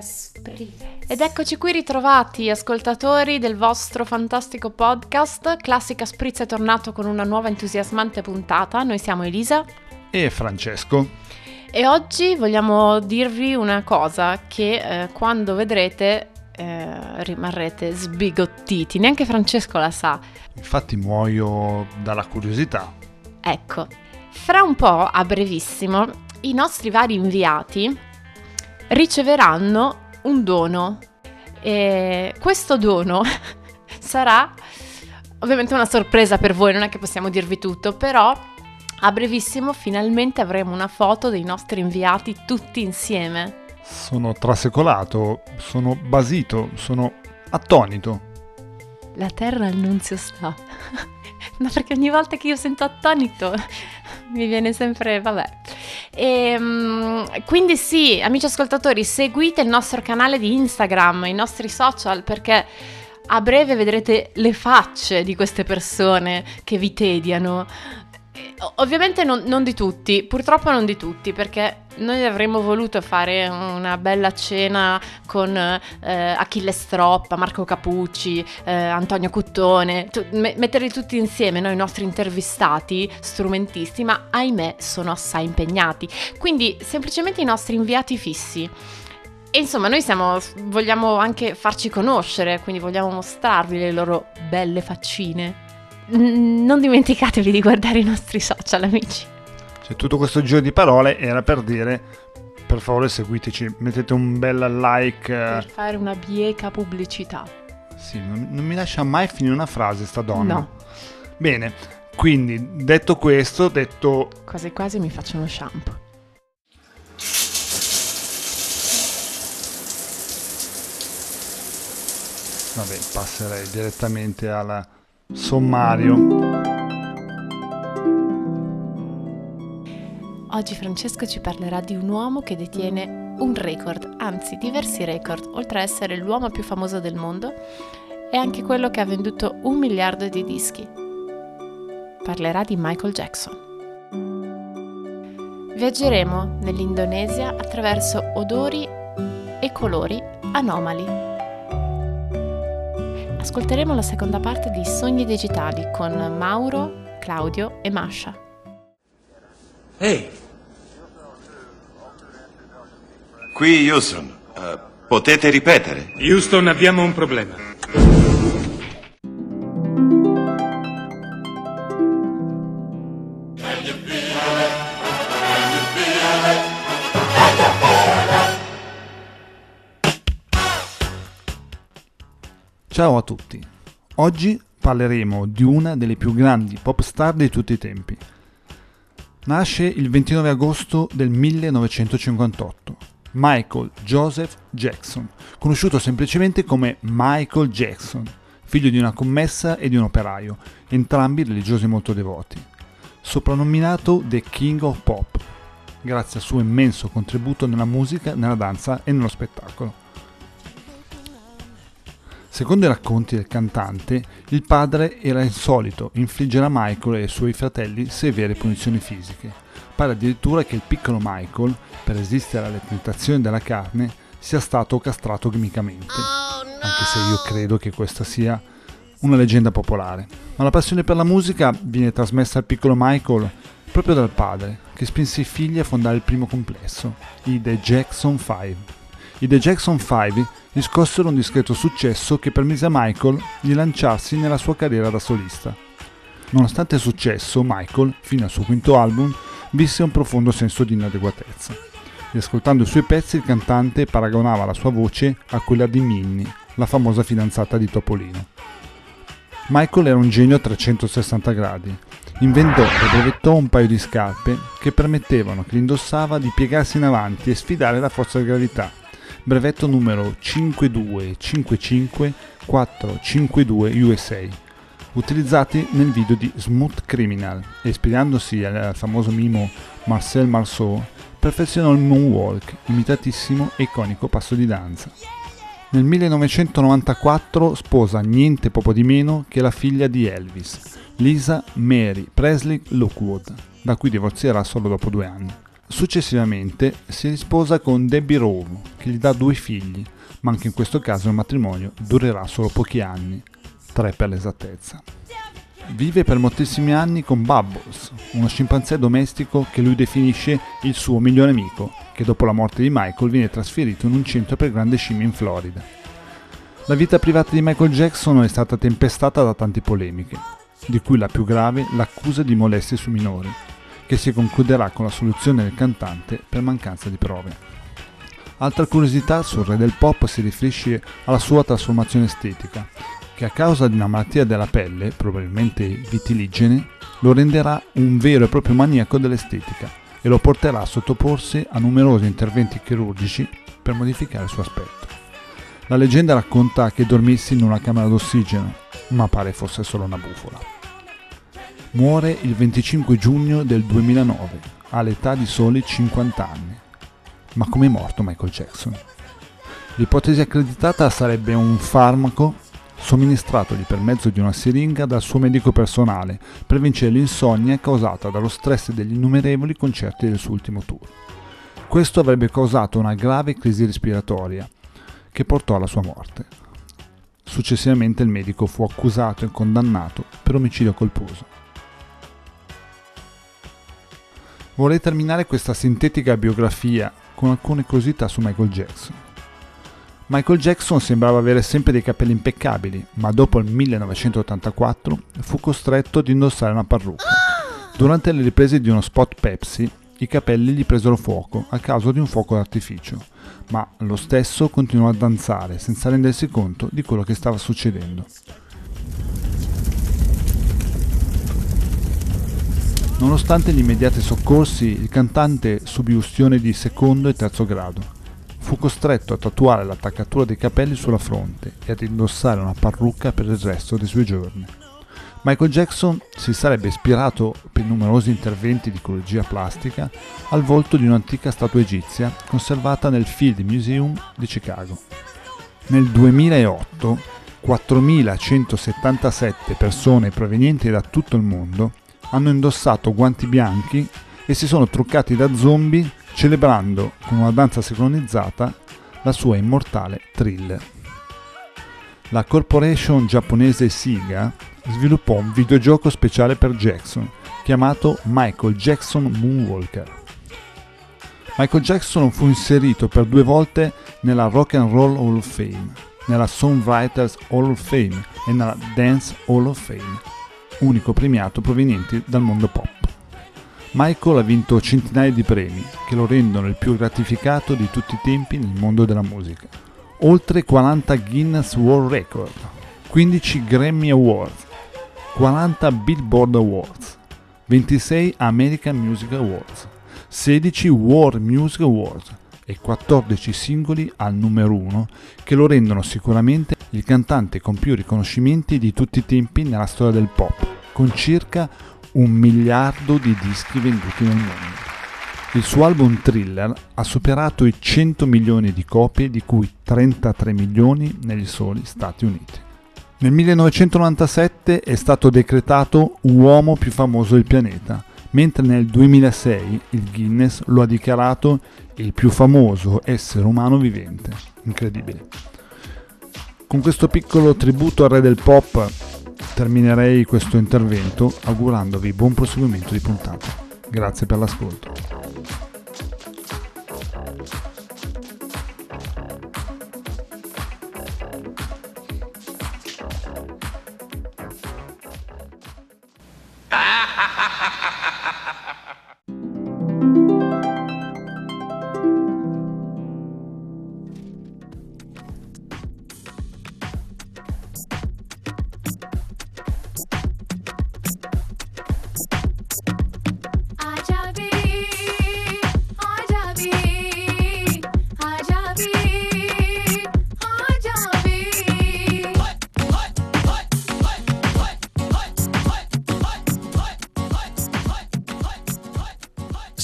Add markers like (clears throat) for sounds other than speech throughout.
Spritz. Ed eccoci qui ritrovati, ascoltatori del vostro fantastico podcast. Classica Spritz è tornato con una nuova entusiasmante puntata. Noi siamo Elisa e Francesco. E oggi vogliamo dirvi una cosa che eh, quando vedrete eh, rimarrete sbigottiti. Neanche Francesco la sa. Infatti muoio dalla curiosità. Ecco, fra un po', a brevissimo, i nostri vari inviati riceveranno un dono. E questo dono (laughs) sarà ovviamente una sorpresa per voi, non è che possiamo dirvi tutto, però a brevissimo finalmente avremo una foto dei nostri inviati tutti insieme. Sono trasecolato, sono basito, sono attonito. La terra al nunzio sta. (laughs) Ma perché ogni volta che io sento attonito (laughs) mi viene sempre, vabbè. E, um, quindi sì, amici ascoltatori, seguite il nostro canale di Instagram, i nostri social, perché a breve vedrete le facce di queste persone che vi tediano. Ovviamente non, non, di tutti, purtroppo non di tutti, perché noi avremmo voluto fare una bella cena con eh, Achille Stroppa, Marco Capucci, eh, Antonio Cuttone, tu, me, metterli tutti insieme, noi i nostri intervistati, strumentisti, ma ahimè sono assai impegnati. Quindi semplicemente i nostri inviati fissi. E insomma, noi siamo, vogliamo anche farci conoscere, quindi vogliamo mostrarvi le loro belle faccine non dimenticatevi di guardare i nostri social, amici. Cioè, tutto questo giro di parole era per dire per favore seguiteci, mettete un bel like. Eh. Per fare una bieca pubblicità. Sì, non, non, mi lascia mai finire una frase sta donna. No. Bene, quindi detto questo, detto... Quasi quasi mi faccio uno shampoo. Vabbè, passerei direttamente alla sommario. Oggi Francesco ci parlerà di un uomo che detiene un record, anzi diversi record, oltre a essere l'uomo più famoso del mondo, è anche quello che ha venduto un miliardo di dischi. Parlerà di Michael Jackson. Viaggeremo nell'Indonesia attraverso odori e colori anomali ascolteremo la seconda parte di Sogni Digitali con Mauro, Claudio e Masha. Ehi! Qui Houston. Uh, potete ripetere? Houston, abbiamo un problema. Ciao a tutti. Oggi parleremo di una delle più grandi pop star di tutti i tempi. Nasce il 29 agosto del 1958. Michael Joseph Jackson, conosciuto semplicemente come Michael Jackson, figlio di una commessa e di un operaio, entrambi religiosi molto devoti. Soprannominato The King of Pop, grazie al suo immenso contributo nella musica, nella danza e nello spettacolo. Secondo i racconti del cantante, il padre era insolito infliggere a Michael e ai suoi fratelli severe punizioni fisiche. Pare addirittura che il piccolo Michael, per resistere alle tentazioni della carne, sia stato castrato chimicamente. Oh! Anche se io credo che questa sia una leggenda popolare. Ma la passione per la musica viene trasmessa al piccolo Michael proprio dal padre, che spinse i figli a fondare il primo complesso, i The Jackson 5. I The Jackson 5 riscossero un discreto successo che permise a Michael di lanciarsi nella sua carriera da solista. Nonostante il successo, Michael, fino al suo quinto album, visse un profondo senso di inadeguatezza. Riascoltando i suoi pezzi, il cantante paragonava la sua voce a quella di Minnie, la famosa fidanzata di Topolino. Michael era un genio a 360 gradi. Inventò e brevettò un paio di scarpe che permettevano chi li indossava di piegarsi in avanti e sfidare la forza di gravità brevetto numero 5255452 USA, utilizzati nel video di Smooth Criminal e ispirandosi al famoso mimo Marcel Marceau, perfezionò il moonwalk, imitatissimo e iconico passo di danza. Nel 1994 sposa niente poco di meno che la figlia di Elvis, Lisa Mary Presley Lookwood, da cui divorzierà solo dopo due anni. Successivamente si risposa con Debbie Rowe, che gli dà due figli, ma anche in questo caso il matrimonio durerà solo pochi anni, tre per l'esattezza. Vive per moltissimi anni con Bubbles, uno scimpanzé domestico che lui definisce il suo migliore amico, che dopo la morte di Michael viene trasferito in un centro per grandi scimmie in Florida. La vita privata di Michael Jackson è stata tempestata da tante polemiche, di cui la più grave l'accusa di molestie su minori, che si concluderà con la soluzione del cantante per mancanza di prove. Altra curiosità sul re del pop si riferisce alla sua trasformazione estetica, che a causa di una malattia della pelle, probabilmente vitiligene, lo renderà un vero e proprio maniaco dell'estetica e lo porterà a sottoporsi a numerosi interventi chirurgici per modificare il suo aspetto. La leggenda racconta che dormissi in una camera d'ossigeno, ma pare fosse solo una bufola. Muore il 25 giugno del 2009, all'età di soli 50 anni. Ma come è morto Michael Jackson? L'ipotesi accreditata sarebbe un farmaco somministratogli per mezzo di una siringa dal suo medico personale per vincere l'insonnia causata dallo stress degli innumerevoli concerti del suo ultimo tour. Questo avrebbe causato una grave crisi respiratoria che portò alla sua morte. Successivamente il medico fu accusato e condannato per omicidio colposo. Vorrei terminare questa sintetica biografia con alcune curiosità su Michael Jackson. Michael Jackson sembrava avere sempre dei capelli impeccabili, ma dopo il 1984 fu costretto ad indossare una parrucca. Durante le riprese di uno spot Pepsi, i capelli gli presero fuoco a causa di un fuoco d'artificio, ma lo stesso continuò a danzare senza rendersi conto di quello che stava succedendo. Nonostante gli immediati soccorsi, il cantante subì ustione di secondo e terzo grado fu costretto a tatuare l'attaccatura dei capelli sulla fronte e ad indossare una parrucca per il resto dei suoi giorni. Michael Jackson si sarebbe ispirato per numerosi interventi di chirurgia plastica al volto di un'antica statua egizia conservata nel Field Museum di Chicago. Nel 2008 4.177 persone provenienti da tutto il mondo hanno indossato guanti bianchi e si sono truccati da zombie celebrando con una danza sincronizzata la sua immortale thriller. La corporation giapponese Siga sviluppò un videogioco speciale per Jackson chiamato Michael Jackson Moonwalker. Michael Jackson fu inserito per due volte nella Rock and Roll Hall of Fame, nella Songwriters Hall of Fame e nella Dance Hall of Fame, unico premiato proveniente dal mondo pop. Michael ha vinto centinaia di premi che lo rendono il più gratificato di tutti i tempi nel mondo della musica. Oltre 40 Guinness World Record, 15 Grammy Awards, 40 Billboard Awards, 26 American Music Awards, 16 World Music Awards e 14 singoli al numero 1 che lo rendono sicuramente il cantante con più riconoscimenti di tutti i tempi nella storia del pop, con circa un miliardo di dischi venduti nel mondo. Il suo album Thriller ha superato i 100 milioni di copie, di cui 33 milioni negli soli Stati Uniti. Nel 1997 è stato decretato uomo più famoso del pianeta, mentre nel 2006 il Guinness lo ha dichiarato il più famoso essere umano vivente. Incredibile. Con questo piccolo tributo al re del pop terminerei questo intervento augurandovi buon proseguimento di puntata. Grazie per l'ascolto.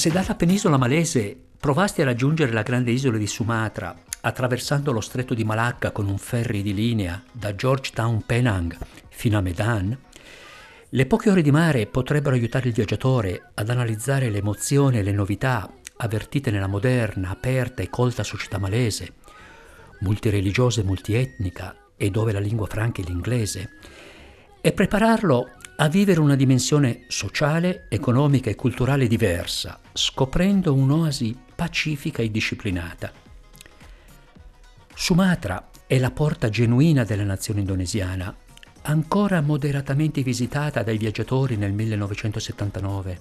Se dalla penisola malese provasti a raggiungere la grande isola di Sumatra attraversando lo stretto di Malacca con un ferry di linea da Georgetown Penang fino a Medan, le poche ore di mare potrebbero aiutare il viaggiatore ad analizzare le emozioni e le novità avvertite nella moderna, aperta e colta società malese, multireligiosa e multietnica e dove la lingua franca è l'inglese, e prepararlo a vivere una dimensione sociale, economica e culturale diversa, scoprendo un'oasi pacifica e disciplinata. Sumatra è la porta genuina della nazione indonesiana, ancora moderatamente visitata dai viaggiatori nel 1979.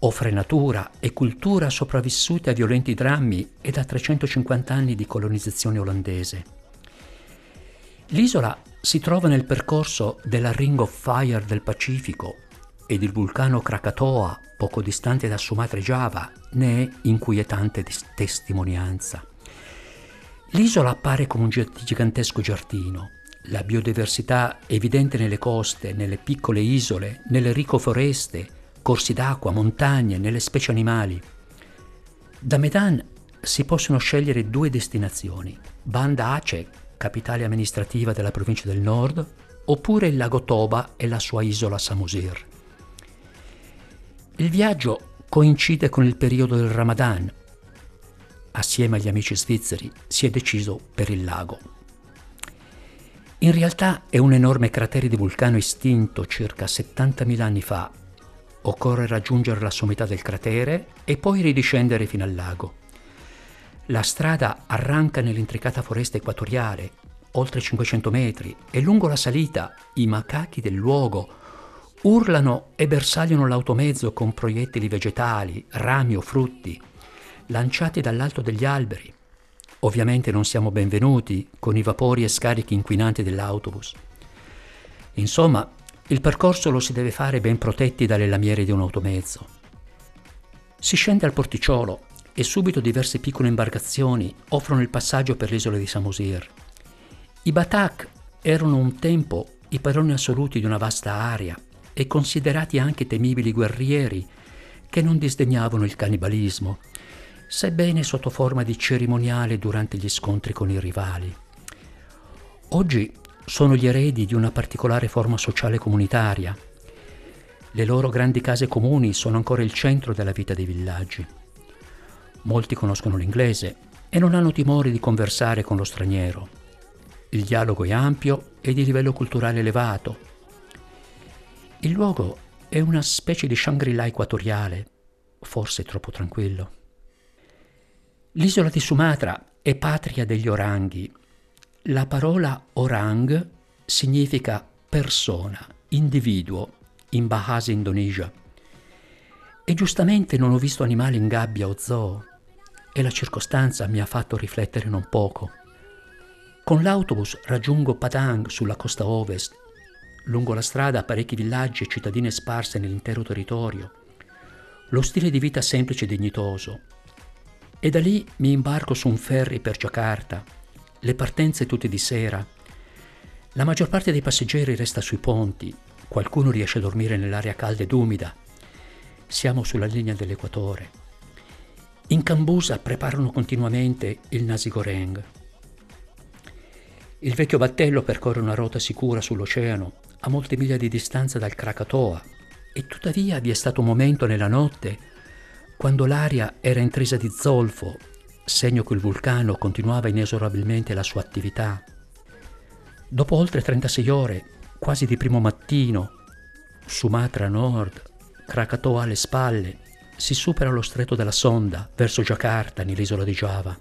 Offre natura e cultura sopravvissute a violenti drammi e da 350 anni di colonizzazione olandese. L'isola si trova nel percorso della Ring of Fire del Pacifico ed il vulcano Krakatoa, poco distante da Sumatra e Java, ne è inquietante testimonianza. L'isola appare come un gigantesco giardino. La biodiversità evidente nelle coste, nelle piccole isole, nelle ricche foreste, corsi d'acqua, montagne, nelle specie animali. Da Medan si possono scegliere due destinazioni, Banda Aceh, capitale amministrativa della provincia del nord, oppure il lago Toba e la sua isola Samosir. Il viaggio coincide con il periodo del Ramadan, assieme agli amici svizzeri, si è deciso per il lago. In realtà è un enorme cratere di vulcano estinto circa 70.000 anni fa. Occorre raggiungere la sommità del cratere e poi ridiscendere fino al lago. La strada arranca nell'intricata foresta equatoriale, oltre 500 metri, e lungo la salita i macachi del luogo urlano e bersagliano l'automezzo con proiettili vegetali, rami o frutti, lanciati dall'alto degli alberi. Ovviamente non siamo benvenuti con i vapori e scarichi inquinanti dell'autobus. Insomma, il percorso lo si deve fare ben protetti dalle lamiere di un automezzo. Si scende al porticciolo e subito diverse piccole imbarcazioni offrono il passaggio per l'isola di Samosir. I Batak erano un tempo i padroni assoluti di una vasta area e considerati anche temibili guerrieri che non disdegnavano il cannibalismo sebbene sotto forma di cerimoniale durante gli scontri con i rivali. Oggi sono gli eredi di una particolare forma sociale comunitaria. Le loro grandi case comuni sono ancora il centro della vita dei villaggi. Molti conoscono l'inglese e non hanno timore di conversare con lo straniero. Il dialogo è ampio e di livello culturale elevato. Il luogo è una specie di Shangri-La equatoriale, forse troppo tranquillo. L'isola di Sumatra è patria degli oranghi. La parola orang significa persona, individuo, in Bahasa Indonesia. E giustamente non ho visto animali in gabbia o zoo, e la circostanza mi ha fatto riflettere non poco. Con l'autobus raggiungo Padang sulla costa ovest. Lungo la strada parecchi villaggi e cittadine sparse nell'intero territorio. Lo stile di vita semplice e dignitoso, e da lì mi imbarco su un ferry per Giacarta. Le partenze tutte di sera. La maggior parte dei passeggeri resta sui ponti, qualcuno riesce a dormire nell'aria calda ed umida. Siamo sulla linea dell'equatore. In Cambusa preparano continuamente il nasi goreng. Il vecchio battello percorre una rota sicura sull'oceano, a molte miglia di distanza dal Krakatoa, e tuttavia vi è stato un momento nella notte quando l'aria era intrisa di zolfo, segno che il vulcano continuava inesorabilmente la sua attività. Dopo oltre 36 ore, quasi di primo mattino, Sumatra a nord, Krakatoa alle spalle, si supera lo stretto della Sonda verso Giacarta, nell'isola di Java.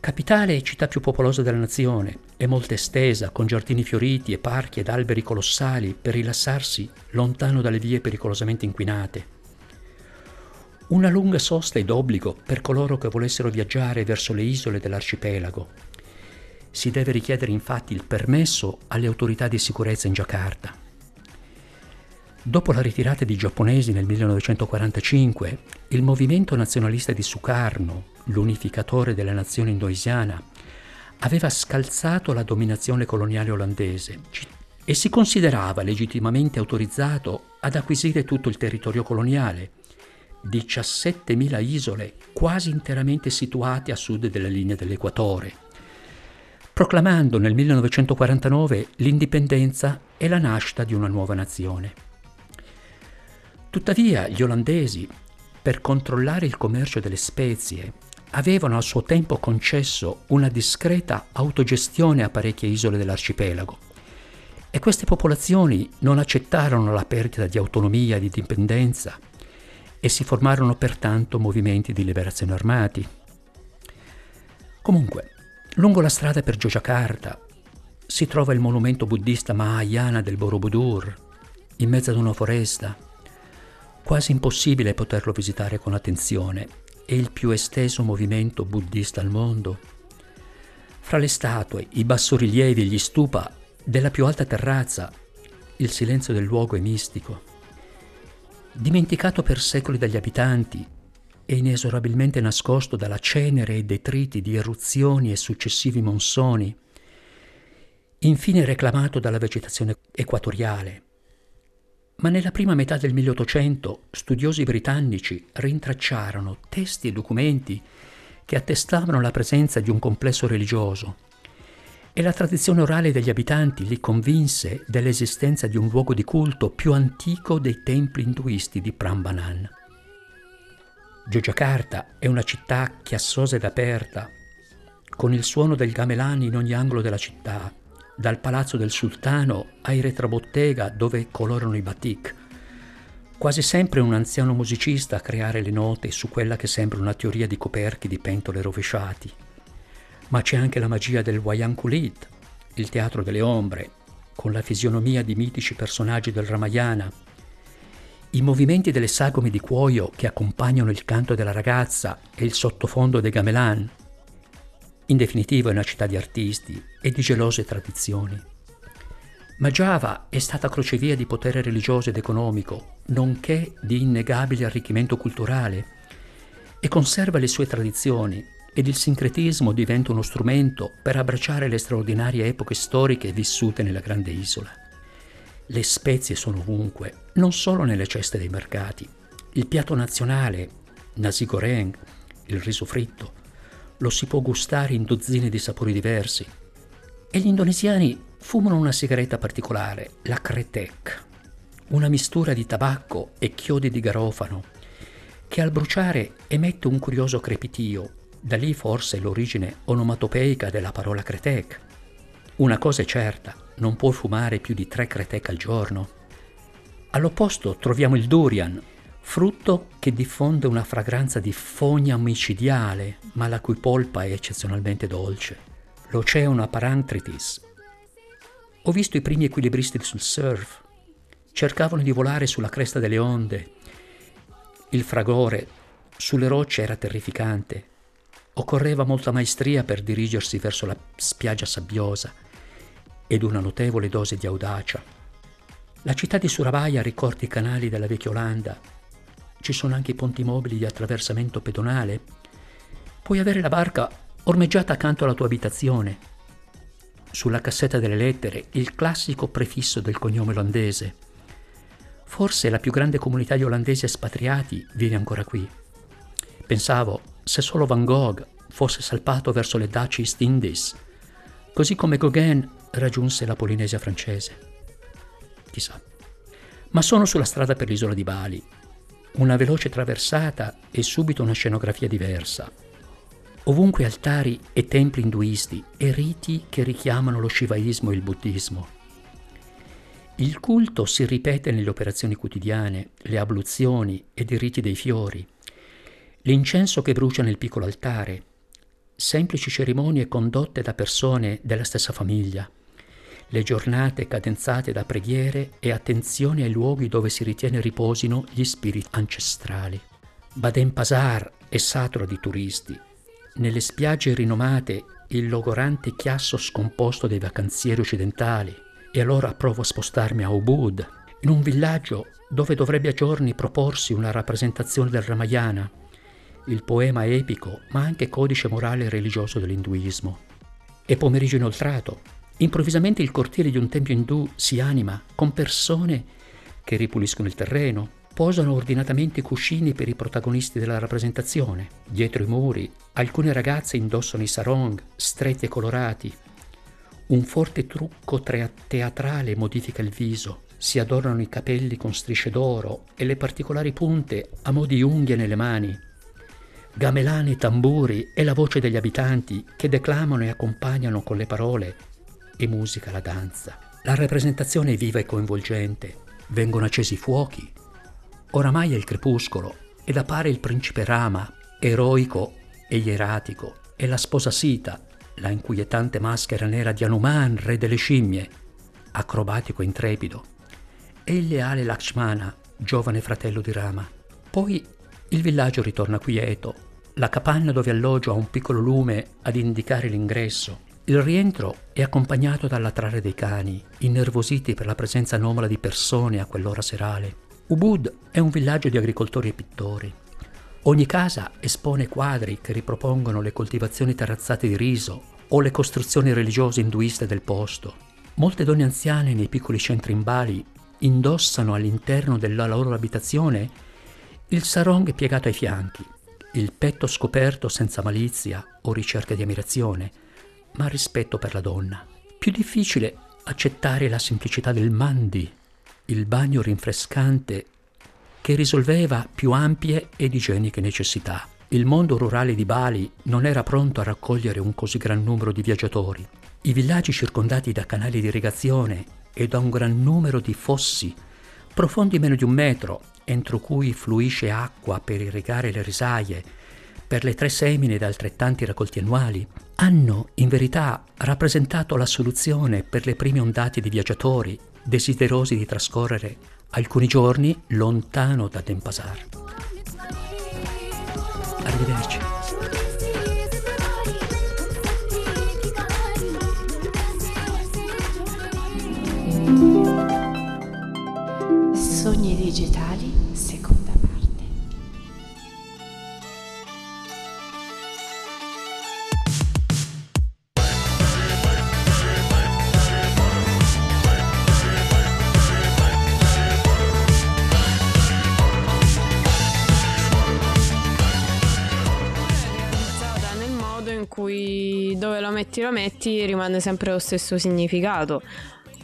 Capitale e città più popolosa della nazione, è molto estesa, con giardini fioriti e parchi ed alberi colossali per rilassarsi lontano dalle vie pericolosamente inquinate. Una lunga sosta è d'obbligo per coloro che volessero viaggiare verso le isole dell'arcipelago. Si deve richiedere infatti il permesso alle autorità di sicurezza in Giacarta. Dopo la ritirata dei giapponesi nel 1945, il movimento nazionalista di Sukarno, l'unificatore della nazione indonesiana, aveva scalzato la dominazione coloniale olandese e si considerava legittimamente autorizzato ad acquisire tutto il territorio coloniale, 17.000 isole quasi interamente situate a sud della linea dell'equatore, proclamando nel 1949 l'indipendenza e la nascita di una nuova nazione. Tuttavia gli olandesi, per controllare il commercio delle spezie, avevano a suo tempo concesso una discreta autogestione a parecchie isole dell'arcipelago. E queste popolazioni non accettarono la perdita di autonomia e di dipendenza e si formarono pertanto movimenti di liberazione armati. Comunque, lungo la strada per Yogyakarta si trova il monumento buddista Mahayana del Borobudur, in mezzo ad una foresta. Quasi impossibile poterlo visitare con attenzione, è il più esteso movimento buddista al mondo. Fra le statue, i bassorilievi e gli stupa della più alta terrazza, il silenzio del luogo è mistico. Dimenticato per secoli dagli abitanti e inesorabilmente nascosto dalla cenere e detriti di eruzioni e successivi monsoni, infine reclamato dalla vegetazione equatoriale. Ma nella prima metà del 1800 studiosi britannici rintracciarono testi e documenti che attestavano la presenza di un complesso religioso e la tradizione orale degli abitanti li convinse dell'esistenza di un luogo di culto più antico dei templi induisti di Prambanan. Yogyakarta è una città chiassosa ed aperta, con il suono del gamelan in ogni angolo della città, dal palazzo del sultano ai retrobottega dove colorano i batik. Quasi sempre un anziano musicista a creare le note su quella che sembra una teoria di coperchi di pentole rovesciati. Ma c'è anche la magia del Wayan Kulit, il teatro delle ombre, con la fisionomia di mitici personaggi del Ramayana, i movimenti delle sagome di cuoio che accompagnano il canto della ragazza e il sottofondo dei gamelan, in definitiva è una città di artisti e di gelose tradizioni. Ma Java è stata crocevia di potere religioso ed economico, nonché di innegabile arricchimento culturale, e conserva le sue tradizioni ed il sincretismo diventa uno strumento per abbracciare le straordinarie epoche storiche vissute nella grande isola. Le spezie sono ovunque, non solo nelle ceste dei mercati. Il piatto nazionale, nasi goreng, il riso fritto, lo si può gustare in dozzine di sapori diversi. E gli indonesiani fumano una sigaretta particolare, la Kretek, una mistura di tabacco e chiodi di garofano, che al bruciare emette un curioso crepitio, da lì forse l'origine onomatopeica della parola Kretek. Una cosa è certa, non puoi fumare più di tre Kretek al giorno. All'opposto troviamo il durian, frutto che diffonde una fragranza di fogna micidiale, ma la cui polpa è eccezionalmente dolce. L'Oceano Paranthritis. Ho visto i primi equilibristi sul surf. Cercavano di volare sulla cresta delle onde. Il fragore sulle rocce era terrificante. Occorreva molta maestria per dirigersi verso la spiaggia sabbiosa ed una notevole dose di audacia. La città di Surabaya ricorda i canali della vecchia Olanda ci sono anche i ponti mobili di attraversamento pedonale. Puoi avere la barca ormeggiata accanto alla tua abitazione. Sulla cassetta delle lettere il classico prefisso del cognome olandese. Forse la più grande comunità di olandesi espatriati vive ancora qui. Pensavo, se solo Van Gogh fosse salpato verso le Dutch East Indies, così come Gauguin raggiunse la Polinesia francese. Chissà. Ma sono sulla strada per l'isola di Bali una veloce traversata e subito una scenografia diversa. Ovunque altari e templi induisti e riti che richiamano lo shivaismo e il buddismo. Il culto si ripete nelle operazioni quotidiane, le abluzioni ed i riti dei fiori, l'incenso che brucia nel piccolo altare, semplici cerimonie condotte da persone della stessa famiglia le giornate cadenzate da preghiere e attenzione ai luoghi dove si ritiene riposino gli spiriti ancestrali. Baden Pasar è saturo di turisti. Nelle spiagge rinomate il logorante chiasso scomposto dei vacanzieri occidentali. E allora provo a spostarmi a Ubud, in un villaggio dove dovrebbe a giorni proporsi una rappresentazione del Ramayana, il poema epico ma anche codice morale e religioso dell'induismo. È pomeriggio inoltrato, Improvvisamente il cortile di un tempio indù si anima con persone che ripuliscono il terreno, posano ordinatamente cuscini per i protagonisti della rappresentazione. Dietro i muri, alcune ragazze indossano i sarong stretti e colorati. Un forte trucco teatrale modifica il viso. si adornano i capelli con strisce d'oro e le particolari punte a mo' di unghie nelle mani. Gamelani, tamburi e la voce degli abitanti che declamano e accompagnano con le parole e musica la danza. La rappresentazione è viva e coinvolgente. Vengono accesi fuochi. Oramai è il crepuscolo ed appare il principe Rama, eroico e ieratico, e la sposa Sita, la inquietante maschera nera di Hanuman, re delle scimmie, acrobatico e intrepido, e il leale Lakshmana, giovane fratello di Rama. Poi il villaggio ritorna quieto, la capanna dove alloggio ha un piccolo lume ad indicare l'ingresso. Il rientro è accompagnato dall'attrare dei cani, innervositi per la presenza anomala di persone a quell'ora serale. Ubud è un villaggio di agricoltori e pittori. Ogni casa espone quadri che ripropongono le coltivazioni terrazzate di riso o le costruzioni religiose induiste del posto. Molte donne anziane nei piccoli centri in Bali indossano all'interno della loro abitazione il sarong piegato ai fianchi, il petto scoperto senza malizia o ricerca di ammirazione, ma rispetto per la donna. Più difficile accettare la semplicità del mandi, il bagno rinfrescante che risolveva più ampie ed igieniche necessità. Il mondo rurale di Bali non era pronto a raccogliere un così gran numero di viaggiatori. I villaggi circondati da canali di irrigazione e da un gran numero di fossi, profondi meno di un metro entro cui fluisce acqua per irrigare le risaie, per le tre semine ed altrettanti raccolti annuali, hanno in verità rappresentato la soluzione per le prime ondate di viaggiatori desiderosi di trascorrere alcuni giorni lontano da Denpasar. Arrivederci. Sogni digitali cui dove lo metti lo metti rimane sempre lo stesso significato.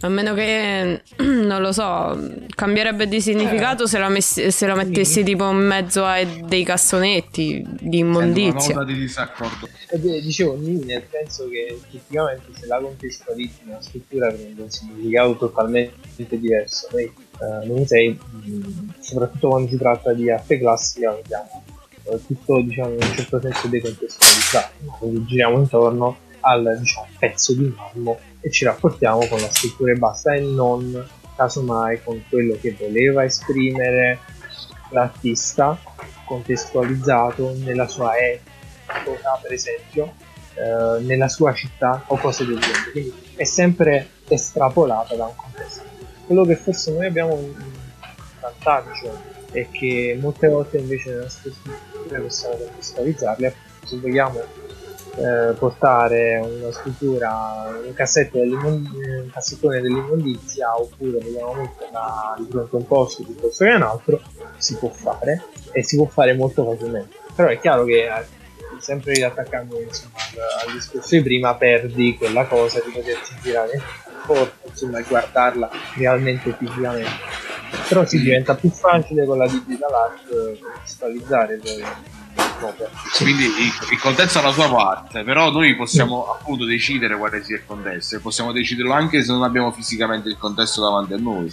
A meno che, (clears throat) non lo so, cambierebbe di significato se, la messi- se la mettessi tipo in mezzo a dei cassonetti di Sento una immondizia. nota di disaccordo. Ed è- dicevo, nel senso che effettivamente se la contestualizzi una struttura prende un significato totalmente diverso. Noi eh, nei musei, mh, soprattutto quando si tratta di arte classica, vediamo eh, tutto diciamo, in un certo senso decontestualizzato. Quindi giriamo intorno al diciamo, pezzo di marmo e ci rapportiamo con la struttura e basta e non casomai con quello che voleva esprimere l'artista contestualizzato nella sua epoca, per esempio, eh, nella sua città o cose del genere. Quindi è sempre estrapolata da un contesto. Quello che forse noi abbiamo un vantaggio è che molte volte invece nelle nostre strutture possiamo contestualizzarle, se vogliamo eh, portare una struttura, un, cassetto un cassettone dell'immondizia oppure vogliamo metterla di fronte a un posto piuttosto che un altro, si può fare e si può fare molto facilmente. Però è chiaro che eh, sempre riattaccando insomma, al, al discorso di prima perdi quella cosa di potersi girare corpo, insomma, e guardarla realmente fisicamente. Però si diventa più facile con la digital art contestualizzare poi. Quindi il, il contesto ha la sua parte, però noi possiamo appunto decidere quale sia il contesto e possiamo deciderlo anche se non abbiamo fisicamente il contesto davanti a noi.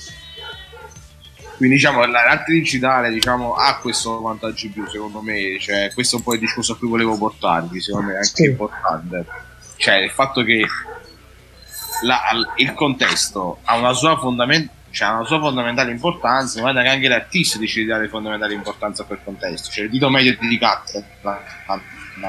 Quindi diciamo l'arte digitale diciamo, ha questo vantaggio in più secondo me, cioè, questo è un po' il discorso a cui volevo portarvi, secondo me è anche Sì. importante. Cioè il fatto che la- il contesto ha una sua fondamentale cioè, ha una sua fondamentale importanza, ma che anche l'artista decide di dare fondamentale importanza a quel contesto. Cioè, il dito medio di Cat ha,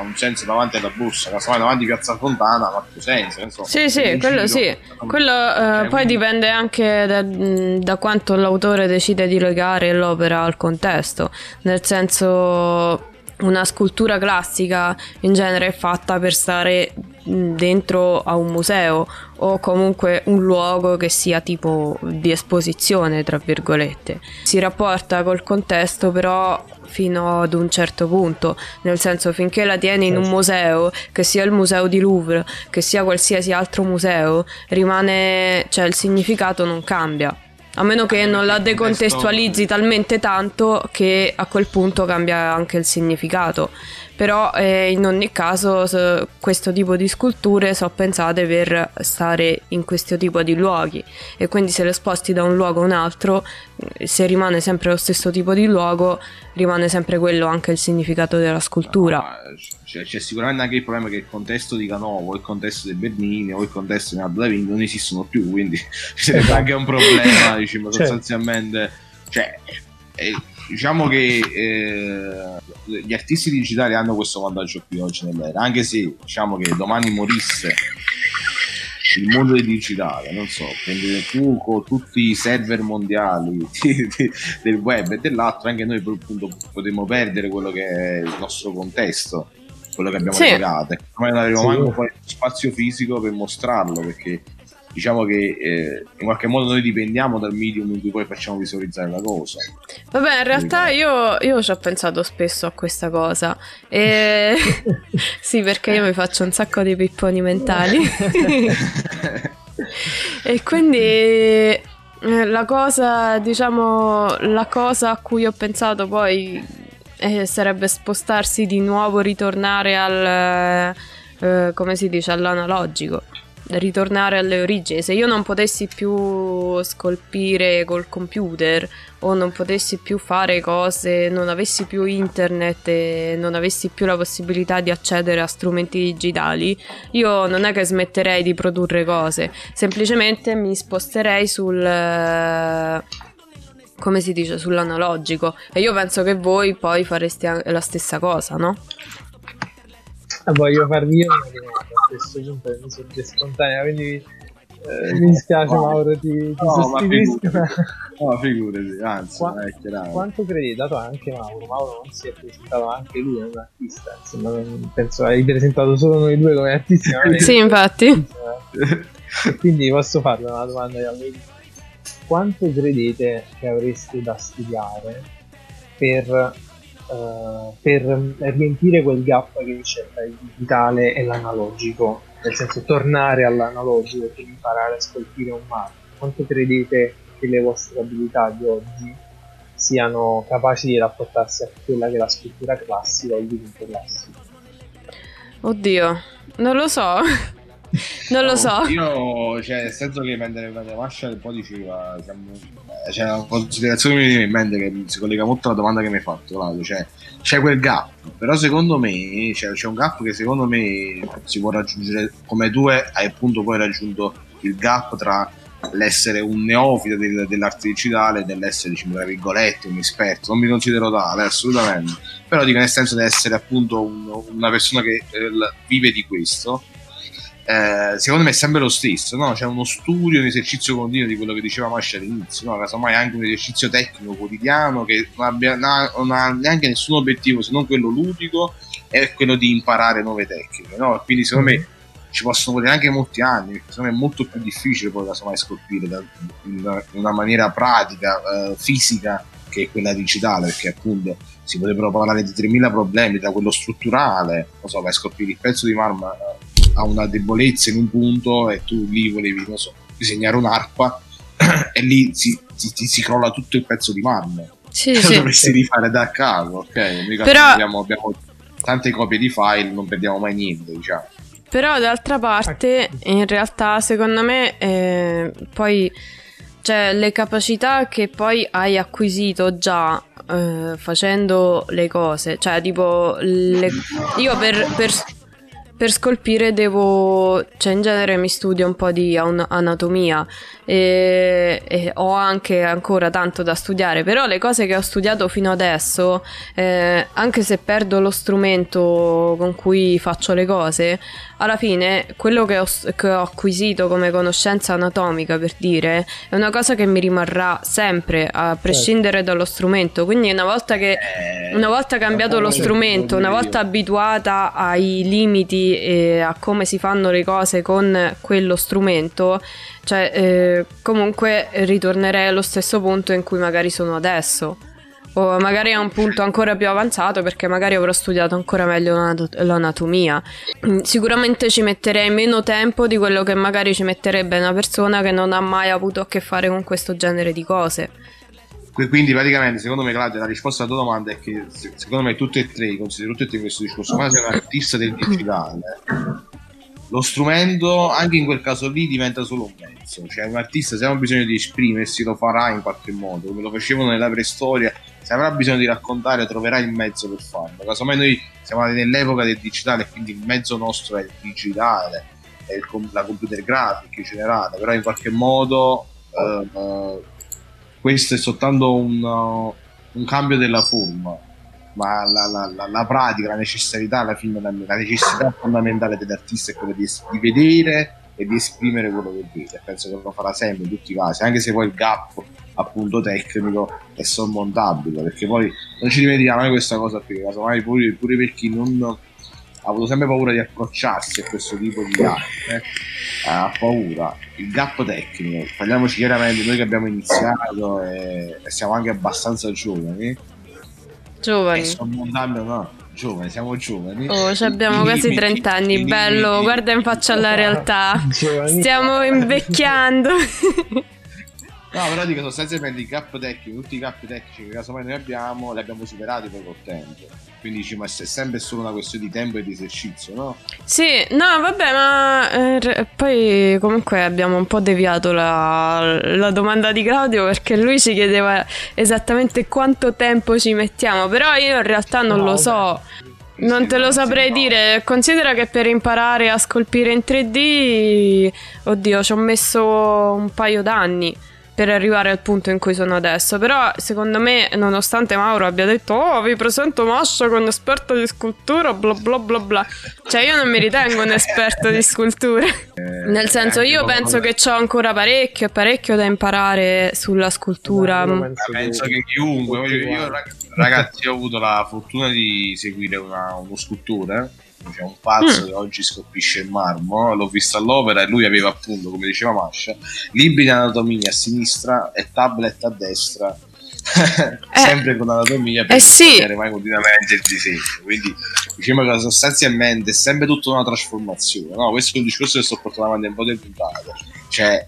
un senso davanti alla busta, casomai davanti a Piazza Fontana ha più senso. so. Sì, sì, quello sì. Quello eh, Cioè, poi dipende anche da, da quanto l'autore decide di legare l'opera al contesto. Nel senso, una scultura classica in genere è fatta per stare dentro a un museo o comunque un luogo che sia tipo di esposizione, tra virgolette. Si rapporta col contesto però fino ad un certo punto, nel senso finché la tieni in un museo, che sia il museo di Louvre, che sia qualsiasi altro museo, rimane, cioè il significato non cambia. A meno che non la decontestualizzi talmente tanto che a quel punto cambia anche il significato però eh, in ogni caso questo tipo di sculture sono pensate per stare in questo tipo di luoghi. E quindi se le sposti da un luogo a un altro eh, se rimane sempre lo stesso tipo di luogo rimane sempre quello anche il significato della scultura. No, c'è, c'è, sicuramente anche il problema che il contesto di Canovo il contesto dei Bernini o il contesto di Vinci non esistono più quindi (laughs) c'è esatto. anche un problema diciamo sostanzialmente cioè eh, diciamo che eh, gli artisti digitali hanno questo vantaggio qui oggi nell'era, anche se diciamo che domani morisse il mondo del digitale, non so, prendere tu con tutti i server mondiali (laughs) di, di, del web e dell'altro, anche noi appunto potremmo perdere quello che è il nostro contesto, quello che abbiamo sì. creato. Come non avremo sì. manco poi spazio fisico per mostrarlo, perché diciamo che eh, in qualche modo noi dipendiamo dal medium in cui poi facciamo visualizzare la cosa. Vabbè, in realtà io, io ci ho pensato spesso a questa cosa. E... (laughs) sì, perché io mi faccio un sacco di pipponi mentali. (laughs) e quindi eh, la cosa, diciamo, la cosa a cui ho pensato poi eh, sarebbe spostarsi di nuovo, ritornare al, eh, come si dice, all'analogico ritornare alle origini. Se io non potessi più scolpire col computer o non potessi più fare cose, non avessi più internet e non avessi più la possibilità di accedere a strumenti digitali, io non è che smetterei di produrre cose, semplicemente mi sposterei sul come si dice, sull'analogico. E io penso che voi poi fareste la stessa cosa, no? Voglio farvi io domanda questo punto mi sorge spontanea, quindi eh, mi dispiace Mauro, ti, ti no, sostituisco. Ma no, figurati, anzi, Qua, quanto credi, dato anche Mauro, Mauro non si è presentato anche lui è un artista, insomma, penso hai presentato solo noi due come artisti. sì, infatti. (laughs) Quindi posso farle una domanda a voi. Quanto credete che avreste da studiare per uh, per riempire quel gap che c'è tra il digitale e l'analogico, nel senso tornare all'analogico e imparare a scolpire un marmo. Quanto credete che le vostre abilità di oggi siano capaci di rapportarsi a quella che è la scrittura classica o il dipinto classico? Oddio, non lo so. Non lo so. Io, cioè, nel senso che mentre, mentre Marshall poi diceva, diciamo, c'è una considerazione che mi viene in mente che si collega molto alla domanda che mi hai fatto, Claudio, cioè c'è quel gap, però secondo me cioè, c'è un gap che secondo me si può raggiungere, come tu hai appunto poi raggiunto il gap tra l'essere un neofita del, dell'arte digitale e dell'essere, diciamo, tra virgolette, un esperto. Non mi considero tale, assolutamente. Però dico nel senso di essere appunto un, una persona che eh, vive di questo eh, secondo me è sempre lo stesso, no? c'è uno studio, un esercizio continuo di quello che diceva Mascia all'inizio, no? casomai anche un esercizio tecnico quotidiano che non, abbia, non ha neanche nessun obiettivo se non quello ludico è quello di imparare nuove tecniche. No? Quindi secondo me ci possono volere anche molti anni, perché secondo me è molto più difficile poi casomai scolpire da, in una maniera pratica, eh, fisica, che quella digitale, perché appunto si potrebbero parlare di 3000 problemi, da quello strutturale, non so, vai a scolpire il pezzo di marmo ha una debolezza in un punto e tu lì volevi, non so, disegnare un'arpa (clears throat) e lì si, si, si crolla tutto il pezzo di marmo. Sì, lo sì, dovresti sì. rifare da caso, ok? Mica Però... abbiamo, abbiamo tante copie di file, non perdiamo mai niente, diciamo. Però d'altra parte, in realtà, secondo me, eh, poi cioè le capacità che poi hai acquisito già eh, facendo le cose, cioè tipo le... io per, per per scolpire devo, cioè in genere mi studio un po' di anatomia e, e, ho anche ancora tanto da studiare, però le cose che ho studiato fino adesso, eh, anche se perdo lo strumento con cui faccio le cose, alla fine quello che ho, che ho acquisito come conoscenza anatomica, per dire, è una cosa che mi rimarrà sempre, a prescindere certo. dallo strumento. Quindi una volta che, eh, una volta cambiato lo strumento, una volta abituata ai limiti e a come si fanno le cose con quello strumento, cioè eh, comunque ritornerei allo stesso punto in cui magari sono adesso. o magari a un punto ancora più avanzato perché magari avrò studiato ancora meglio l'anat- l'anatomia. Mm, Sicuramente ci metterei meno tempo di quello che magari ci metterebbe una persona che non ha mai avuto a che fare con questo genere di cose. Quindi praticamente secondo me Claudia la risposta alla tua domanda è che se- secondo me tutte e tre, considero tutte e tre questo discorso, quando sei un artista del digitale, lo strumento anche in quel caso lì diventa solo un mezzo, cioè un artista se ha bisogno di esprimersi lo farà in qualche modo, come lo facevano nella preistoria, se avrà bisogno di raccontare troverà il mezzo per farlo, casomai noi siamo nell'epoca del digitale quindi il mezzo nostro è il digitale, è il la computer graphic in generale, però in qualche modo... eh, questo è soltanto un, uh, un cambio della forma, ma la, la- la- la pratica, la necessità alla fine, la, necessità fondamentale dell'artista è quella di, di vedere e di esprimere quello che vede. Penso che lo farà sempre in tutti i casi, anche se poi il gap appunto tecnico è sormontabile, perché poi non ci dimentichiamo mai questa cosa qui, casomai pure, pure per chi non ha avuto sempre paura di approcciarsi a questo tipo di arte, eh, ha paura. Il gap tecnico, parliamoci chiaramente, noi che abbiamo iniziato e, e siamo anche abbastanza giovani, e Giovani. sormontabile no, giovani, siamo giovani. Oh, ci abbiamo I quasi limiti- 30 anni, bello, limiti- guarda in faccia alla realtà. Stiamo invecchiando. (laughs) No, però dico sostanzialmente i gap tecnici, tutti i gap tecnici che casomai noi abbiamo, li abbiamo superati poi col tempo. Quindi dici, ma è sempre solo una questione di tempo e di esercizio, no? Sì, no, vabbè, ma eh, poi comunque abbiamo un po' deviato la, la domanda di Claudio perché lui ci chiedeva esattamente quanto tempo ci mettiamo, però io in realtà non No, lo so. Non Sì, te lo saprei dire, considera che per imparare a scolpire in 3D, oddio, ci ho messo un paio d'anni per arrivare al punto in cui sono adesso. Però, secondo me, nonostante Mauro abbia detto, oh, vi presento Mascia con esperto di scultura, bla bla bla bla. Cioè, io non mi ritengo un esperto di scultura. Nel senso, io penso che ho ancora parecchio, parecchio da imparare sulla scultura. Io penso Penso che- chiunque, voglio- io, ragazzi, ho avuto la fortuna di seguire una- uno scultore, c'è un pazzo Mm. che oggi scolpisce il marmo, l'ho visto all'opera e lui aveva appunto, come diceva Mascia, libri di anatomia a sinistra e tablet a destra. (laughs) sempre con anatomia per eh sì. mai continuamente il disegno quindi diciamo che sostanzialmente è sempre tutta una trasformazione no? questo è un discorso che sto portando avanti un po' del puntate cioè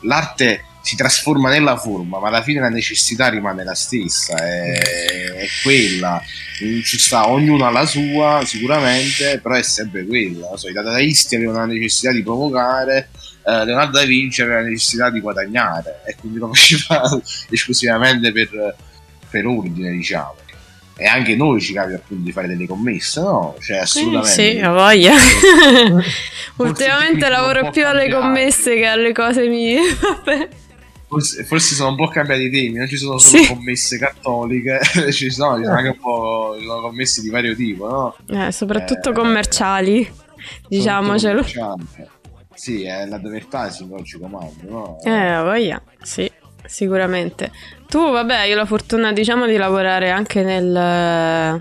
l'arte si trasforma nella forma, ma alla fine la necessità rimane la stessa, è, è quella. Ci sta, ognuno ha la sua sicuramente, però è sempre quella. So, I dadaisti avevano la necessità di provocare, eh, Leonardo da Vinci aveva la necessità di guadagnare e quindi lo (laughs) faceva esclusivamente per, per ordine, diciamo. E anche noi ci capita appunto di fare delle commesse, no? Cioè, assolutamente. Sì, ho voglia. (laughs) Ultimamente lavoro più alle commesse che alle cose mie. (laughs) Vabbè. Forse, forse sono un po' cambiati i temi, non ci sono solo Sì. commesse cattoliche, (laughs) ci sono, ci sono anche un po' commesse di vario tipo, no? Eh, soprattutto Eh, commerciali, diciamocelo. Commerciali. Sì, è l'advertising oggi comando, no? Eh, voglia, sì, sicuramente. Tu, vabbè, io ho la fortuna, diciamo, di lavorare anche nel...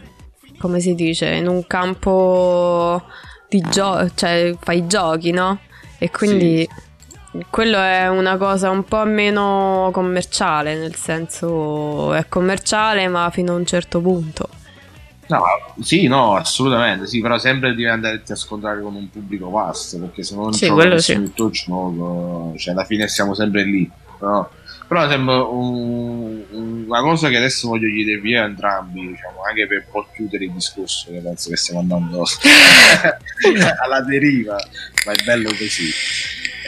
come si dice, in un campo di gioco, cioè fai giochi, no? E quindi quello è una cosa un po' meno commerciale, nel senso è commerciale ma fino a un certo punto. No, sì, no, assolutamente, sì, però sempre devi andarti a scontrare con un pubblico vasto, perché se non Sì, nessuno sì. il tuo gioco, cioè alla fine siamo sempre lì, no? Però sembra un- un- una cosa che adesso voglio chiedervi a entrambi, diciamo, anche per un po' chiudere il discorso, che penso che stiamo andando (laughs) (laughs) alla deriva, ma è bello così.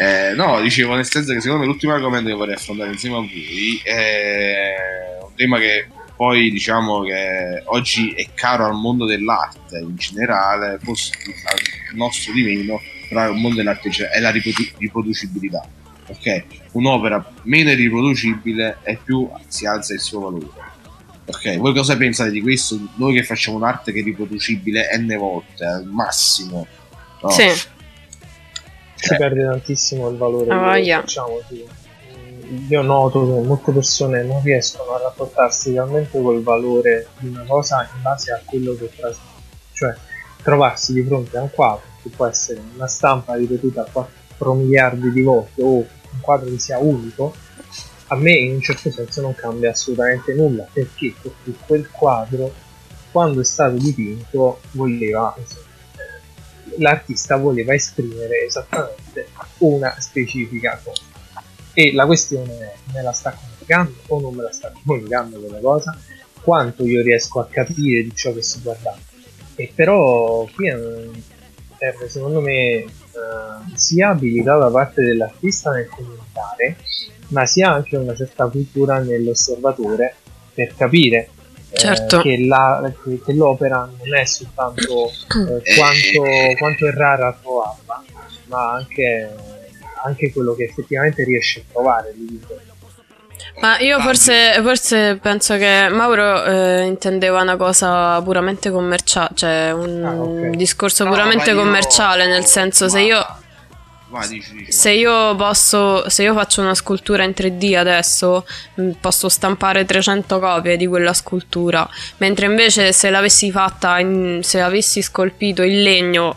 Eh, no, dicevo nel senso che secondo me l'ultimo argomento che vorrei affrontare insieme a voi è un tema che poi diciamo che oggi è caro al mondo dell'arte in generale, forse al nostro di meno, però il mondo dell'arte è la riprodu- riproducibilità. Ok, un'opera meno riproducibile e più si alza il suo valore. Ok, voi cosa pensate di questo? Noi che facciamo un'arte che è riproducibile n volte, al massimo. no? Sì, si perde tantissimo il valore Ah, che sì. Mm, Io noto che molte persone non riescono a rapportarsi realmente col valore di una cosa in base a quello che trasmette. Cioè, trovarsi di fronte a un quadro che può essere una stampa ripetuta 4 miliardi di volte o un quadro che sia unico, a me in un certo senso non cambia assolutamente nulla perché, perché quel quadro quando è stato dipinto voleva l'artista voleva esprimere esattamente una specifica cosa. E la questione è me la sta comunicando o non me la sta comunicando quella cosa? Quanto io riesco a capire di ciò che sto guardando e però qui serve secondo me uh, sia abilità da parte dell'artista nel comunicare ma sia anche una certa cultura nell'osservatore per capire eh, certo. eh, che, la, che, l'opera non è soltanto eh, (clears throat) quanto, quanto, è rara trovarla, ma anche, anche, quello che effettivamente riesce a trovare ma io forse, forse, penso che Mauro eh, intendeva una cosa puramente commerciale, cioè un ah, okay. discorso no, puramente commerciale, io... nel senso ma... se io Vai, dici, dici, se io posso, se io faccio una scultura in 3D adesso, mm, posso stampare 300 copie di quella scultura, mentre invece se l'avessi fatta, in, se avessi scolpito in legno,